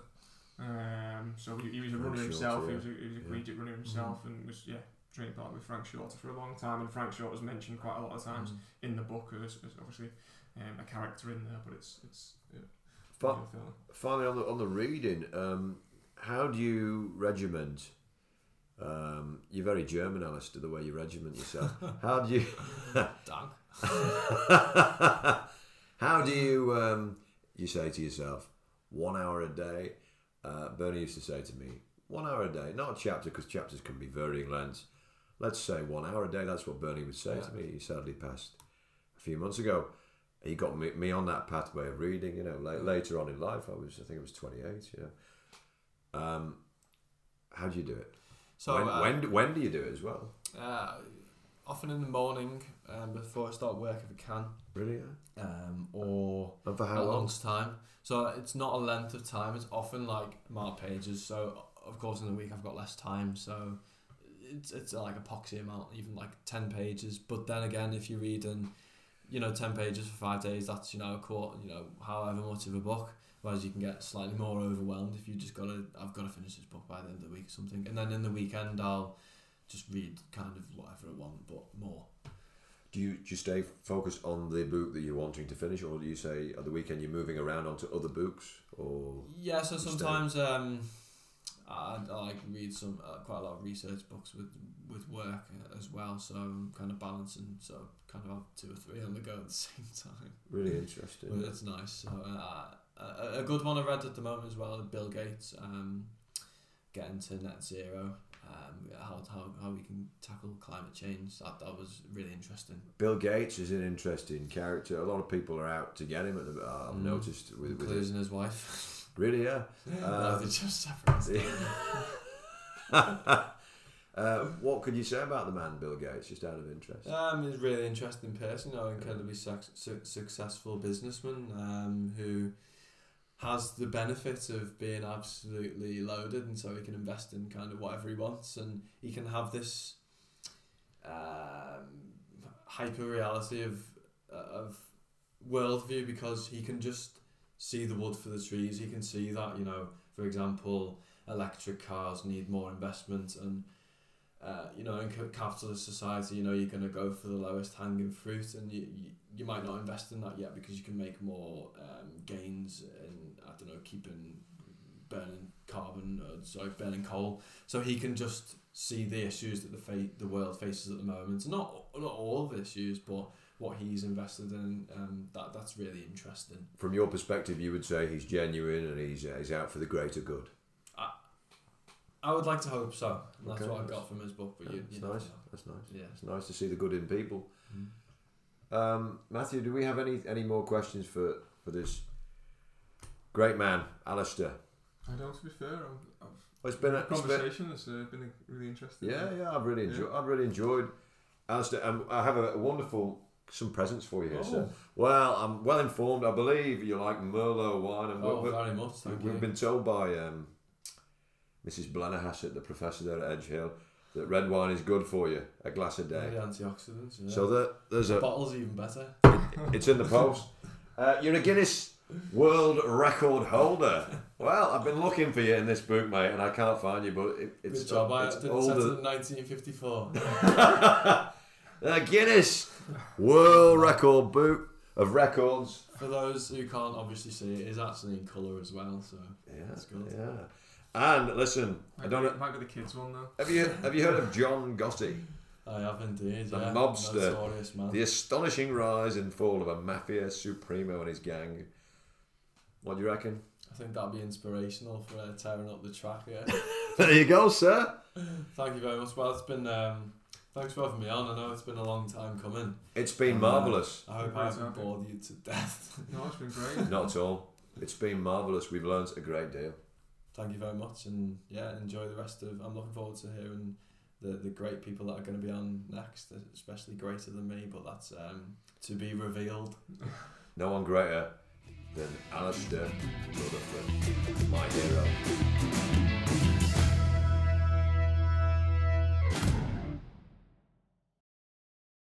S3: Um, so he, he was a
S1: Frank
S3: runner himself.
S1: Shorter,
S3: He was a, he was a
S1: yeah.
S3: collegiate runner himself, and was yeah training partner with Frank Shorter for a long time. And Frank Shorter's mentioned quite a lot of times in the book as, as obviously um, a character in there, but it's it's. Yeah,
S1: Fi-
S3: good fella.
S1: finally, on the on the reading, um, how do you regiment? Um, you're very German, Alistair, the way you regiment yourself. (laughs) how do you? (laughs)
S2: Dank. (laughs)
S1: how do you? Um, you say to yourself, one hour a day. Uh, Bernie used to say to me, one hour a day, not a chapter, because chapters can be varying lengths. Let's say one hour a day. That's what Bernie would say to me. He sadly passed a few months ago. He got me, me on that pathway of reading. You know, la- later on in life, I was, I think, I was 28. You know, um, how do you do it?
S2: So
S1: when,
S2: uh,
S1: when, when do you do it as well?
S2: uh, often in the morning um, before I start work if I can,
S1: Really? Yeah?
S2: um, or
S1: And for how long?
S2: lunchtime. So it's not a length of time. It's often like marked pages. So of course in the week I've got less time. So it's it's like a poxy amount, even like ten pages. But then again, if you're reading, you know, ten pages for five days, that's you know a quarter, you know, however much of a book. Whereas you can get slightly more overwhelmed if you just gotta, I've got to finish this book by the end of the week or something. And then in the weekend, I'll just read kind of whatever I want, but more.
S1: Do you just stay focused on the book that you're wanting to finish, or do you say at the weekend you're moving around onto other books? Or
S2: Yeah, so sometimes um, I, I like read some uh, quite a lot of research books with with work uh, as well. So I'm kind of balancing. So kind of have two or three on the go at the (laughs) same time.
S1: really interesting.
S2: But it's nice. So uh, a, a good one I read at the moment as well. Bill Gates um, getting to net zero. Um, how, how, how we can tackle climate change. That, that was really interesting.
S1: Bill Gates is an interesting character. A lot of people are out to get him. At the, uh, I've
S2: Mm.
S1: noticed with, with his,
S2: Including his wife. (laughs)
S1: really, yeah. (laughs) Um,
S2: just separate. (laughs)
S1: uh, what could you say about the man, Bill Gates, just out of interest?
S2: Um, he's a really interesting person, you know, incredibly suc- su- successful businessman um, who has the benefit of being absolutely loaded, and so he can invest in kind of whatever he wants, and he can have this um, hyper reality of of worldview because he can just see the wood for the trees. He can see that, you know, for example, electric cars need more investment and uh, you know, in capitalist society, you know, you're going to go for the lowest hanging fruit, and you, you you might not invest in that yet because you can make more um, gains in I don't know keeping burning carbon, or, sorry, burning coal. So he can just see the issues that the fa- the world faces at the moment. Not not all of the issues, but what he's invested in. Um, that that's really interesting.
S1: From your perspective, you would say he's genuine and he's, uh, he's out for the greater good.
S2: I would like to hope so. And that's what I got from his book. But you,
S1: That's
S2: you never
S1: nice.
S2: know.
S1: That's nice.
S2: Yeah.
S1: It's nice to see the good in people.
S2: Mm.
S1: Um, Matthew, do we have any any more questions for, for this great man, Alistair?
S3: I don't. To be fair, I'm, I've
S1: Well, it's been a,
S3: The
S1: it's been,
S3: conversation has uh, been really interesting.
S1: yeah, yeah. I've really
S3: Yeah.
S1: enjoyed. I've really enjoyed. Alistair, um, I have a, wonderful some presents for you here, sir.
S2: Oh,
S1: Well, I'm well informed. I believe you like Merlot wine, and
S2: oh
S1: we- we-
S2: very much. Thank
S1: we've
S2: you.
S1: been told by um, Mrs. Blennerhassett, the professor there at Edge Hill, that red wine is good for you, a glass a day.
S2: The antioxidants. Yeah.
S1: So that there's a
S2: bottle's even better.
S1: It's in the post. (laughs) Uh, you're a Guinness World Record holder. Well, I've been looking for you in this book, mate, and I can't find you. But it, it's
S2: Good job. I
S1: it's
S2: didn't set it
S1: older.
S2: in 1954. (laughs)
S1: the Guinness World Record book of records.
S2: For those who can't obviously see, it is actually in colour as well. So
S1: Yeah,
S2: That's good.
S1: yeah. And listen, I don't
S3: be,
S1: know.
S3: might be the kids one though.
S1: Have you have you heard of John Gotti?
S2: I have indeed.
S1: The
S2: yeah.
S1: mobster.
S2: Notorious man.
S1: The astonishing rise and fall of a mafia supremo and his gang. What do you reckon?
S2: I think that'd be inspirational for uh, tearing up the track. Yeah. (laughs)
S1: There you go, sir.
S2: Thank you very much. Well, it's been. Um, thanks for having me on. I know it's been a long time coming.
S1: It's been
S2: Uh,
S1: marvellous.
S2: I hope
S3: Great
S2: I haven't bored you to death.
S3: No, it's been great. (laughs)
S1: Not at all. It's been marvellous. We've learned a great deal.
S2: Thank you very much, and yeah, enjoy the rest of. I'm looking forward to hearing the the great people that are going to be on next, especially greater than me. But that's um, to be revealed.
S1: No one greater than Alistair Rutherford, my hero.